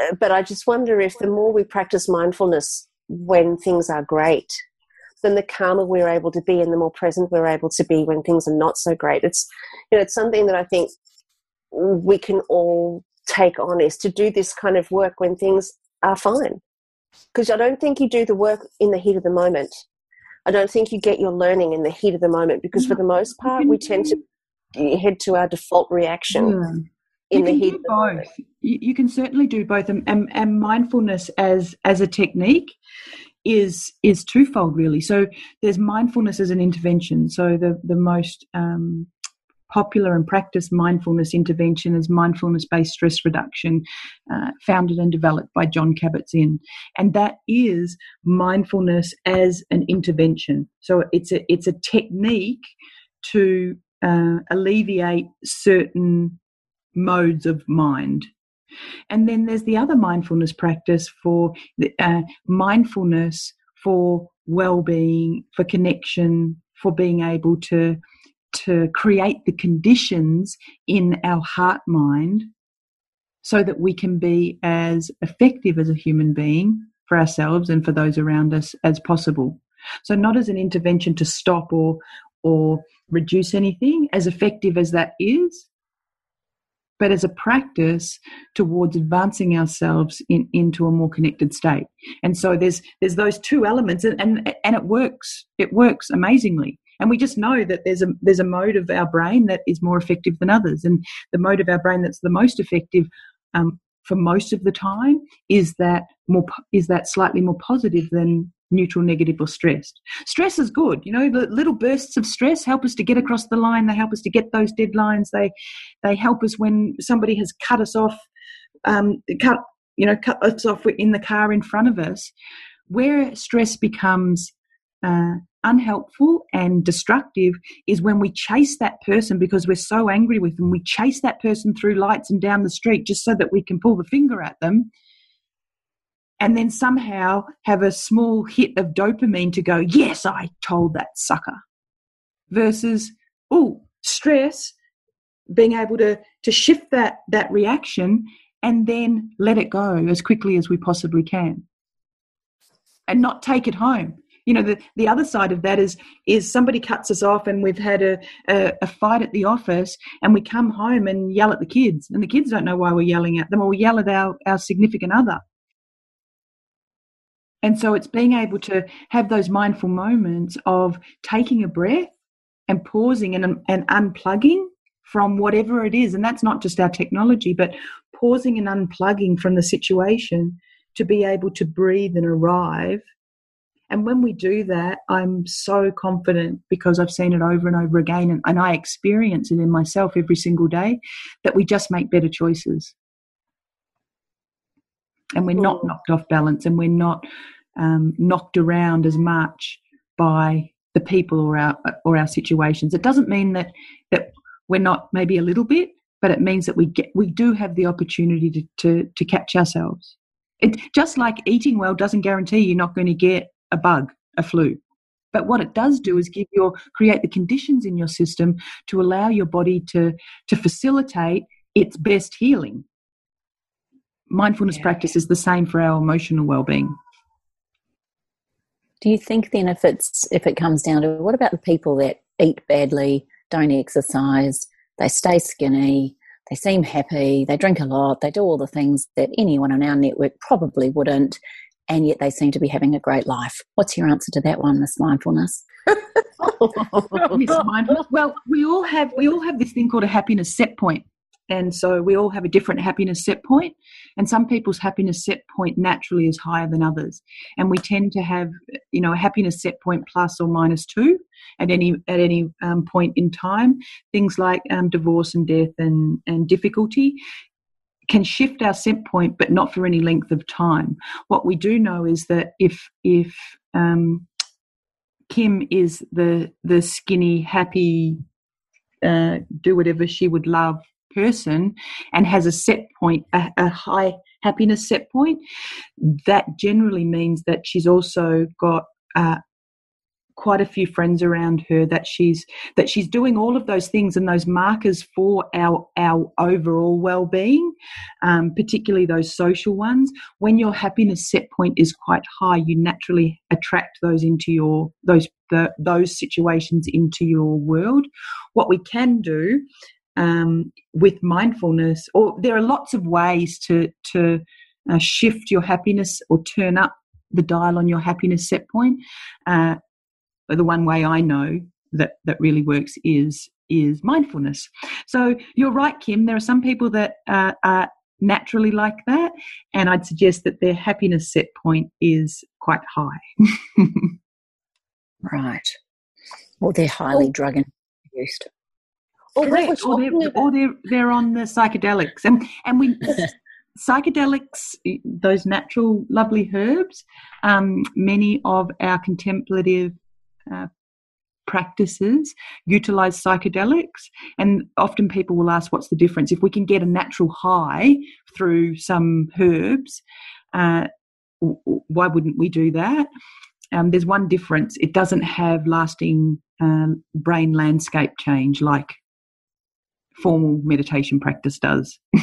uh, but I just wonder if the more we practice mindfulness when things are great, then the calmer we're able to be and the more present we're able to be when things are not so great. It's you know, it's something that I think we can all take on is to do this kind of work when things are fine. Because I don't think you do the work in the heat of the moment. I don't think you get your learning in the heat of the moment because for the most part we tend to head to our default reaction. In you the heat both. You, you can certainly do both, and, and, and mindfulness as as a technique is is twofold really. So there's mindfulness as an intervention. So the the most um, popular and practiced mindfulness intervention is mindfulness based stress reduction, uh, founded and developed by Jon Kabat-Zinn, and that is mindfulness as an intervention. So it's a it's a technique to uh, alleviate certain modes of mind and then there's the other mindfulness practice for uh, mindfulness for well-being, for connection, for being able to to create the conditions in our heart mind so that we can be as effective as a human being for ourselves and for those around us as possible. So not as an intervention to stop or or reduce anything, as effective as that is, but as a practice towards advancing ourselves in, into a more connected state. And so there's there's those two elements, and, and and it works. It works amazingly. And we just know that there's a there's a mode of our brain that is more effective than others, and the mode of our brain that's the most effective um, for most of the time is that more is that slightly more positive than neutral, negative, or stressed. Stress is good. You know, the little bursts of stress help us to get across the line. They help us to get those deadlines. They they help us when somebody has cut us off, um, cut you know, cut us off in the car in front of us. Where stress becomes uh, unhelpful and destructive is when we chase that person because we're so angry with them. We chase that person through lights and down the street just so that we can pull the finger at them and then somehow have a small hit of dopamine to go, yes, I told that sucker. Versus, oh, stress, being able to, to shift that, that reaction and then let it go as quickly as we possibly can and not take it home you know the, the other side of that is is somebody cuts us off and we've had a, a, a, fight at the office and we come home and yell at the kids and the kids don't know why we're yelling at them or we yell at our, our significant other. And so it's being able to have those mindful moments of taking a breath and pausing and, and unplugging from whatever it is. And that's not just our technology but pausing and unplugging from the situation to be able to breathe and arrive and when we do that, I'm so confident because I've seen it over and over again and, and I experience it in myself every single day that we just make better choices. And we're not knocked off balance and we're not um, knocked around as much by the people or our or our situations. It doesn't mean that that we're not maybe a little bit, but it means that we get we do have the opportunity to to, to catch ourselves. It just like eating well doesn't guarantee you're not going to get a bug, a flu. But what it does do is give your create the conditions in your system to allow your body to to facilitate its best healing. Mindfulness yeah. practice is the same for our emotional well-being. Do you think then if it's if it comes down to what about the people that eat badly, don't exercise, they stay skinny, they seem happy, they drink a lot, they do all the things that anyone on our network probably wouldn't, and yet they seem to be having a great life. What's your answer to that one, Miss Mindfulness? Miss Mindfulness. Well, we all have we all have this thing called a happiness set point. And so we all have a different happiness set point, and some people's happiness set point naturally is higher than others. And we tend to have, you know, a happiness set point plus or minus two at any at any um, point in time. Things like um, divorce and death and and difficulty can shift our set point, but not for any length of time. What we do know is that if if um, Kim is the the skinny, happy, uh, do whatever she would love person, and has a set point, a, a high happiness set point, that generally means that she's also got uh, quite a few friends around her that she's that she's doing all of those things and those markers for our our overall well-being um, particularly those social ones when your happiness set point is quite high you naturally attract those into your those the, those situations into your world what we can do um, with mindfulness or there are lots of ways to to uh, shift your happiness or turn up the dial on your happiness set point. Uh, the one way I know that that really works is is mindfulness. So you're right, Kim. There are some people that uh, are naturally like that, and I'd suggest that their happiness set point is quite high. right. Or they're highly oh. drug induced. Or, they're, or, they're, or they're, they're on the psychedelics, and and we psychedelics, those natural lovely herbs. Um, many of our contemplative uh, practices utilize psychedelics and often people will ask what's the difference? If we can get a natural high through some herbs uh, why wouldn't we do that? Um, there's one difference. It doesn't have lasting uh, brain landscape change like formal meditation practice does.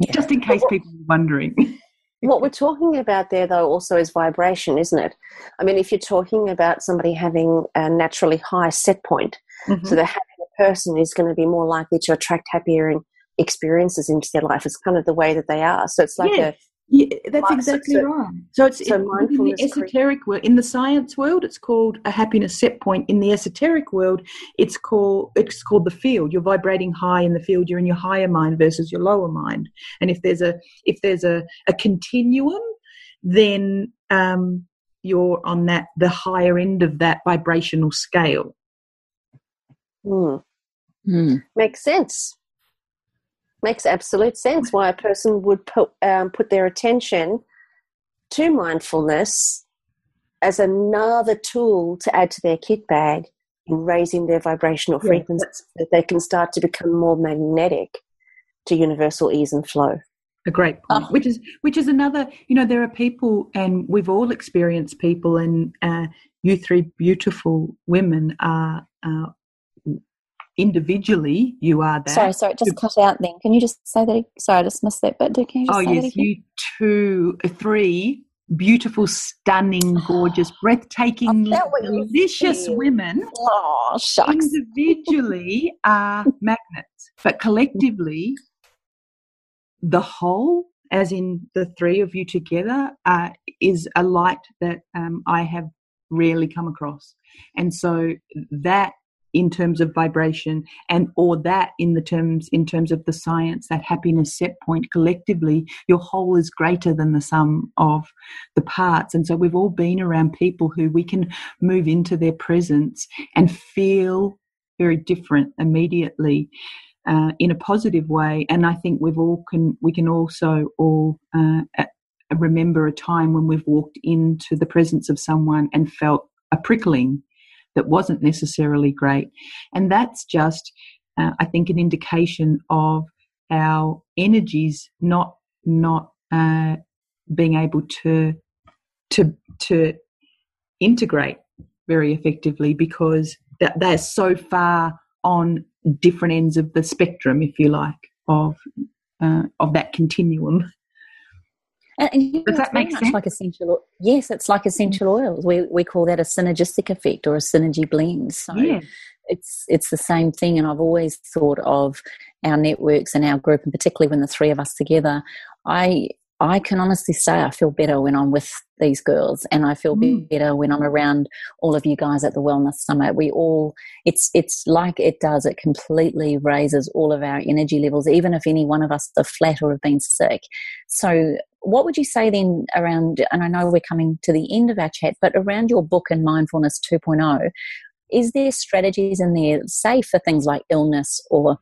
Yeah. just in case people are wondering what we're talking about there, though, also is vibration, isn't it? I mean, if you're talking about somebody having a naturally high set point, mm-hmm. so the happier person is going to be more likely to attract happier experiences into their life. It's kind of the way that they are. So it's like yes. Yeah, that's Like, exactly so- right. So it's so it- within mindfulness the cre- esoteric world. In the science world, it's called a happiness set point. In the esoteric world, it's called it's called the field. You're vibrating high in the field. You're in your higher mind versus your lower mind. And if there's a if there's a, a continuum, then um, you're on that the higher end of that vibrational scale. Hmm. Hmm. Makes sense. Makes absolute sense why a person would put, um, put their attention to mindfulness as another tool to add to their kit bag in raising their vibrational Yeah, frequency so that they can start to become more magnetic to universal ease and flow. A great point. Oh. Which is which is another. You know, there are people, and we've all experienced people, and uh, you three beautiful women are uh, individually. You are that. Sorry, sorry, it just cut out then. Can you just say that? Sorry, I just missed that bit. Can you just oh say that yes, you two, three beautiful, stunning, gorgeous, breathtaking, I felt what you delicious women. Oh, shucks. individually are magnets, but collectively, the whole, as in the three of you together, uh, is a light that um, I have rarely come across. And so that in terms of vibration and or that in the terms in terms of the science that happiness set point collectively your whole is greater than the sum of the parts and so we've all been around people who we can move into their presence and feel very different immediately uh, in a positive way. And I think we've all can we can also all uh, remember a time when we've walked into the presence of someone and felt a prickling that wasn't necessarily great, and that's just uh, I think an indication of our energies not not uh, being able to to to integrate very effectively because that they're so far on different ends of the spectrum, if you like, of uh, of that continuum. And, and you know, Does that make sense? like essential. Yes, it's like essential oils. We we call that a synergistic effect or a synergy blend. So Yeah, it's it's the same thing. And I've always thought of our networks and our group, and particularly when the three of us together, I I can honestly say I feel better when I'm with these girls, and I feel Mm. better when I'm around all of you guys at the Wellness Summit. We all it's it's like it does. It completely raises all of our energy levels, even if any one of us are flat or have been sick. So. What would you say then around, and I know we're coming to the end of our chat, but around your book and Mindfulness 2.0, is there strategies in there, say for things like illness or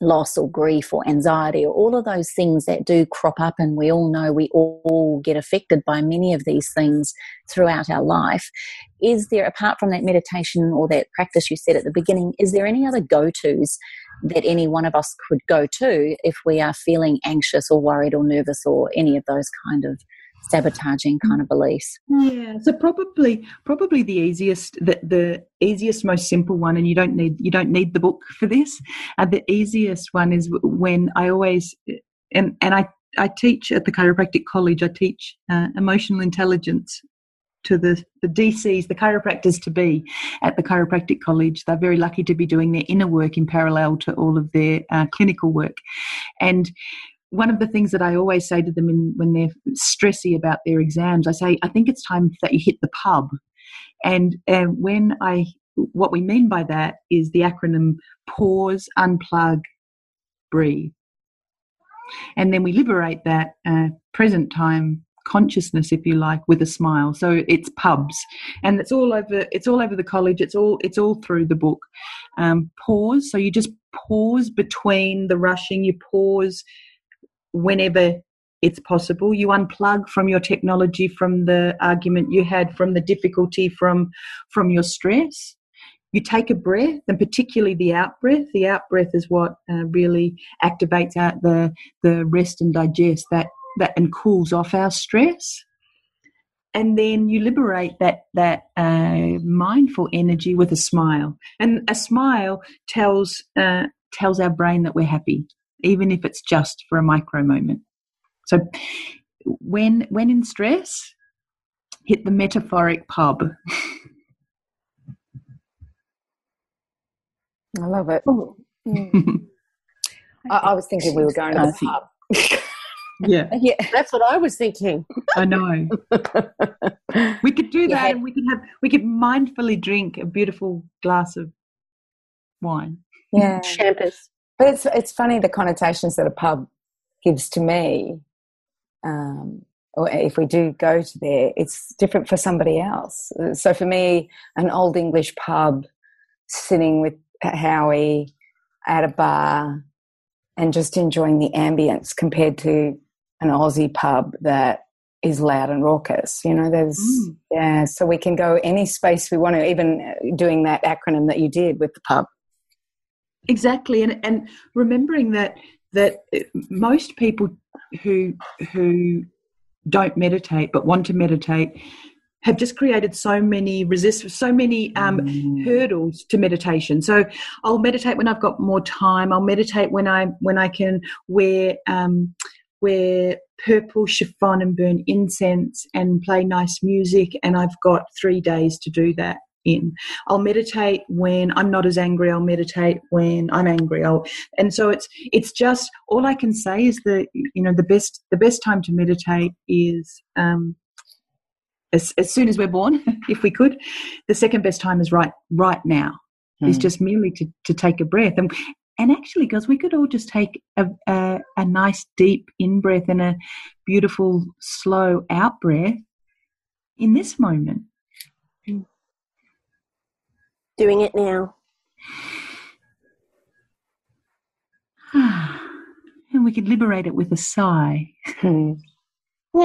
loss or grief or anxiety or all of those things that do crop up and we all know we all get affected by many of these things throughout our life. Is there apart from that meditation or that practice you said at the beginning is there any other go-to's that any one of us could go to if we are feeling anxious or worried or nervous or any of those kind of sabotaging kind of beliefs yeah. So probably probably the easiest the, the easiest most simple one, and you don't need you don't need the book for this. Uh, the easiest one is when I always and and I I teach at the chiropractic college. I teach uh, emotional intelligence to the, the DCs, the chiropractors to be at the chiropractic college. They're very lucky to be doing their inner work in parallel to all of their uh, clinical work. And one of the things that I always say to them in, when they're stressy about their exams, I say, I think it's time that you hit the pub. And uh, when I, what we mean by that is the acronym pause, unplug, breathe. And then we liberate that uh, present time consciousness if you like with a smile. So it's pubs. And it's all over it's all over the college. It's all it's all through the book. Um, pause. So you just pause between the rushing. You pause whenever it's possible. You unplug from your technology from the argument you had from the difficulty from from your stress. You take a breath and particularly the out breath. The out breath is what uh, really activates out the the rest and digest that that and cools off our stress. And then you liberate that that uh, mindful energy with a smile. And a smile tells uh, tells our brain that we're happy even if it's just for a micro moment so when when in stress hit the metaphoric pub I love it. Mm. I, I was thinking we were going to the pub. Yeah, Yeah. That's what I was thinking. I know. We could do that, had- and we could have we could mindfully drink a beautiful glass of wine. Yeah. Champers. But it's it's funny the connotations that a pub gives to me. Um, or if we do go to there, it's different for somebody else. So for me, an old English pub, sitting with Howie at a bar, and just enjoying the ambience compared to an Aussie pub that is loud and raucous. You know, there's Mm. yeah. So we can go any space we want to, even doing that acronym that you did with the pub. Exactly, and and remembering that that uh, most people who who don't meditate but want to meditate have just created so many resist so many um, hurdles to meditation. So I'll meditate when I've got more time. I'll meditate when I when I can wear um, wear purple chiffon and burn incense and play nice music, and I've got three days to do that in. I'll meditate when I'm not as angry. I'll meditate when I'm angry. I'll, and so it's it's just all I can say is that you know the best the best time to meditate is um, as as soon as we're born, if we could. The second best time is right right now. Is Hmm. just merely to to take a breath and. And actually, guys, we could all just take a, a, a nice deep in breath and a beautiful slow out breath in this moment. Doing it now. and we could liberate it with a sigh. Hmm.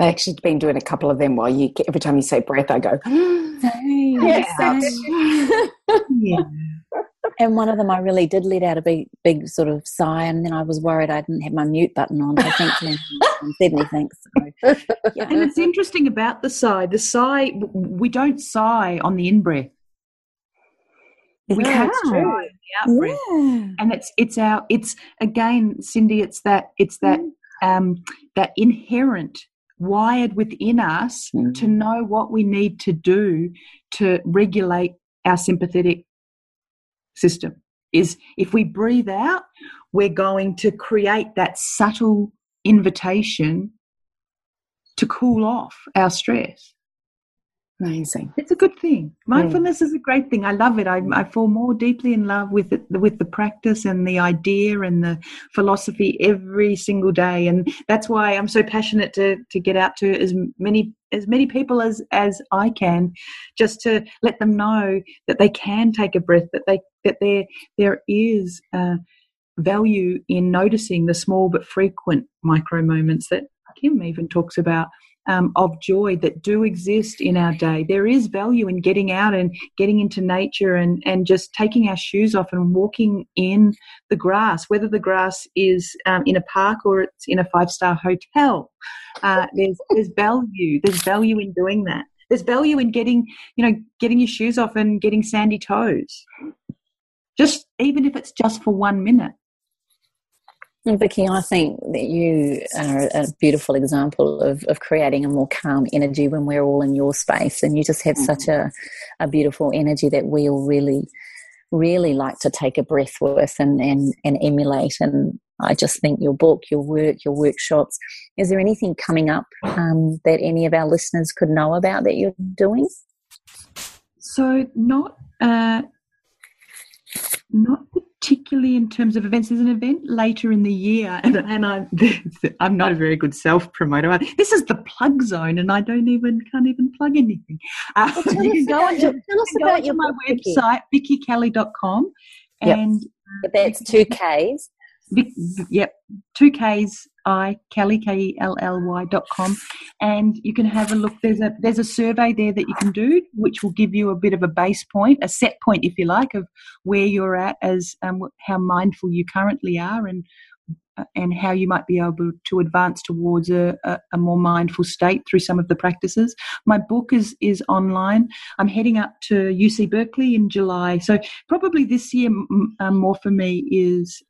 I've actually been doing a couple of them while you every time you say breath, I go. yeah. And one of them, I really did let out a big, big sort of sigh, and then I was worried I didn't have my mute button on. So thankfully, no said anything. So, yeah. And it's interesting about the sigh. The sigh, we don't sigh on the in breath. We No, can't it's sigh on the out breath. And it's it's our it's again, Cindy. It's that it's that um, that inherent wired within us Mm. to know what we need to do to regulate our sympathetic system is if we breathe out we're going to create that subtle invitation to cool off our stress Amazing. it's a good thing. Mindfulness is a great thing. I love it. I, I fall more deeply in love with it with the practice and the idea and the philosophy every single day. And that's why i'm so passionate to to get out to as many as many people as as i can just to let them know that they can take a breath that they that there there is uh, value in noticing the small but frequent micro moments that kim even talks about um, of joy that do exist in our day. There is value in getting out and getting into nature and, and just taking our shoes off and walking in the grass, whether the grass is um, in a park or it's in a five star hotel. Uh, there's, there's value. There's value in doing that. There's value in getting, you know, getting your shoes off and getting sandy toes. Just even if it's just for one minute. And Vicky, I think that you are a beautiful example of, of creating a more calm energy when we're all in your space. And you just have such a, a beautiful energy that we all really, really like to take a breath with and, and, and emulate. And I just think your book, your work, your workshops, is there anything coming up um, that any of our listeners could know about that you're doing? So not uh, not particularly in terms of events. There's an event later in the year, and, and I'm I'm not a very good self promoter. This is the plug zone, and I don't even can't even plug anything. Uh, Well, tell you us can go about your- tell us about your my book, website vickykelly.com Yep. and But that's two Ks. Vic, yep, two Ks I Kelly K E L L Y dot com, and you can have a look. There's a there's a survey there that you can do, which will give you a bit of a base point, a set point, if you like, of where you're at as um, how mindful you currently are, and and how you might be able to advance towards a, a, a more mindful state through some of the practices. My book is is online. I'm heading up to UC Berkeley in July, so probably this year um, more for me is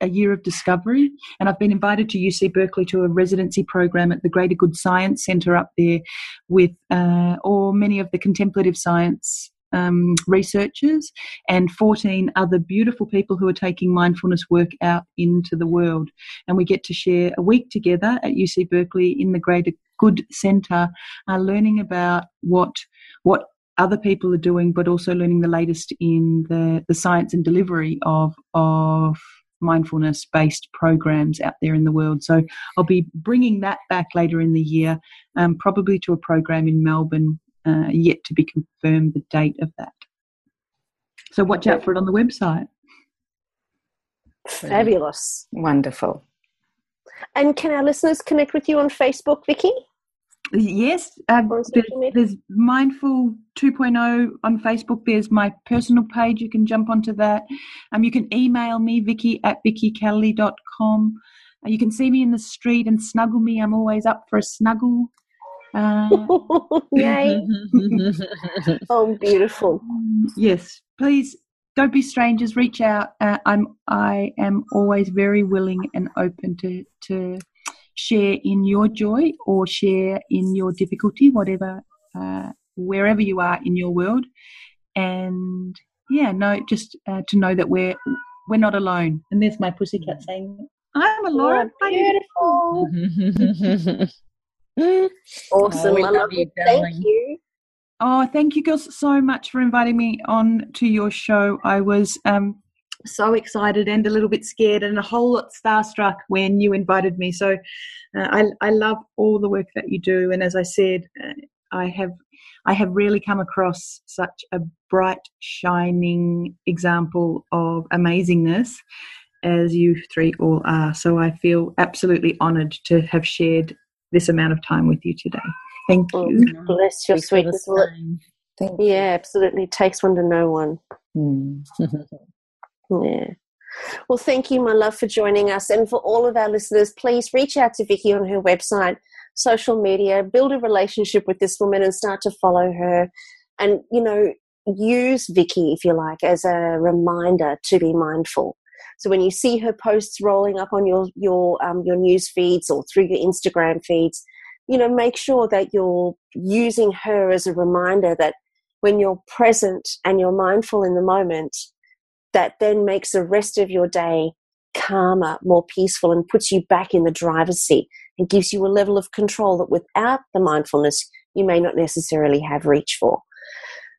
a- year of discovery. And I've been invited to UC Berkeley to a residency program at the Greater Good Science Centre up there with, uh, or many of the contemplative science um, researchers and 14 other beautiful people who are taking mindfulness work out into the world. And we get to share a week together at UC Berkeley in the Greater Good Centre, uh, learning about what what other people are doing, but also learning the latest in the, the science and delivery of of mindfulness based programs out there in the world. So I'll be bringing that back later in the year, um, probably to a program in Melbourne, uh, yet to be confirmed the date of that. So watch out for it on the website. Fabulous. Wonderful. And can our listeners connect with you on Facebook, Vicky? Yes, On there's, social media? there's Mindful 2.0 on Facebook. There's my personal page. You can jump onto that. Um, you can email me, vicky at vickykelly.com. Uh, you can see me in the street and snuggle me. I'm always up for a snuggle. Uh, Yay. Oh, beautiful. yes, please don't be strangers. Reach out. Uh, I'm I am always very willing and open to to share in your joy or share in your difficulty, whatever uh, wherever you are in your world. And yeah, no, just uh, to know that we're we're not alone. And there's my pussycat saying, "I'm alone." Oh, beautiful. Awesome. Oh, we I love you. Thank you. Oh, thank you girls so much for inviting me on to your show. I was um, so excited and a little bit scared and a whole lot starstruck when you invited me. So uh, I, I love all the work that you do. And as I said, uh, I have I have really come across such a bright, shining example of amazingness as you three all are. So I feel absolutely honoured to have shared this amount of time with you today. Thank Oh, you. bless your We feel the sweetness. Well, it- Thank you. Yeah, absolutely. It takes one to know one. Hmm. Yeah. Well, thank you, my love, for joining us. And for all of our listeners, please reach out to Vicky on her website, social media, build a relationship with this woman and start to follow her. And, you know, use Vicky, if you like, as a reminder to be mindful. So when you see her posts rolling up on your your um, your news feeds or through your Instagram feeds, you know, make sure that you're using her as a reminder that when you're present and you're mindful in the moment, that then makes the rest of your day calmer, more peaceful, and puts you back in the driver's seat and gives you a level of control that without the mindfulness you may not necessarily have reach for.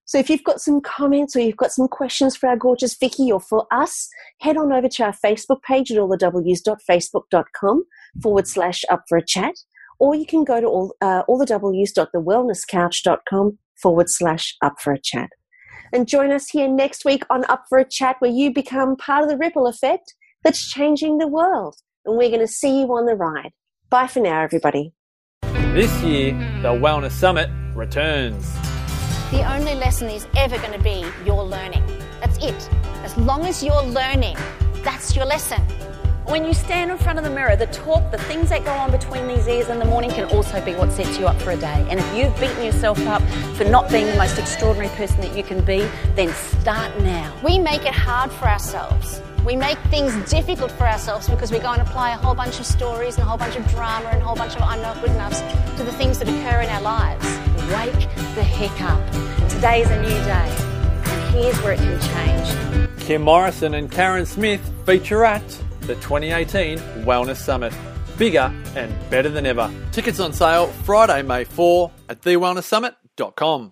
So if you've got some comments or you've got some questions for our gorgeous Vicky or for us, head on over to our Facebook page at allthews.facebook.com forward slash up for a chat, or you can go to all, uh, allthews.thewellnesscouch.com forward slash up for a chat. And join us here next week on Up for a Chat, where you become part of the ripple effect that's changing the world. And we're going to see you on the ride. Bye for now, everybody. This year, the Wellness Summit returns. The only lesson is ever going to be your learning. That's it. As long as you're learning, that's your lesson. When you stand in front of the mirror, the talk, the things that go on between these ears in the morning can also be what sets you up for a day. And if you've beaten yourself up for not being the most extraordinary person that you can be, then start now. We make it hard for ourselves. We make things difficult for ourselves because we go and apply a whole bunch of stories and a whole bunch of drama and a whole bunch of I'm not good enough to the things that occur in our lives. Wake the heck up. Today's a new day. And here's where it can change. Kim Morrison and Karen Smith feature at the 2018 Wellness Summit. Bigger and better than ever. Tickets on sale Friday, May 4 at thewellnesssummit.com.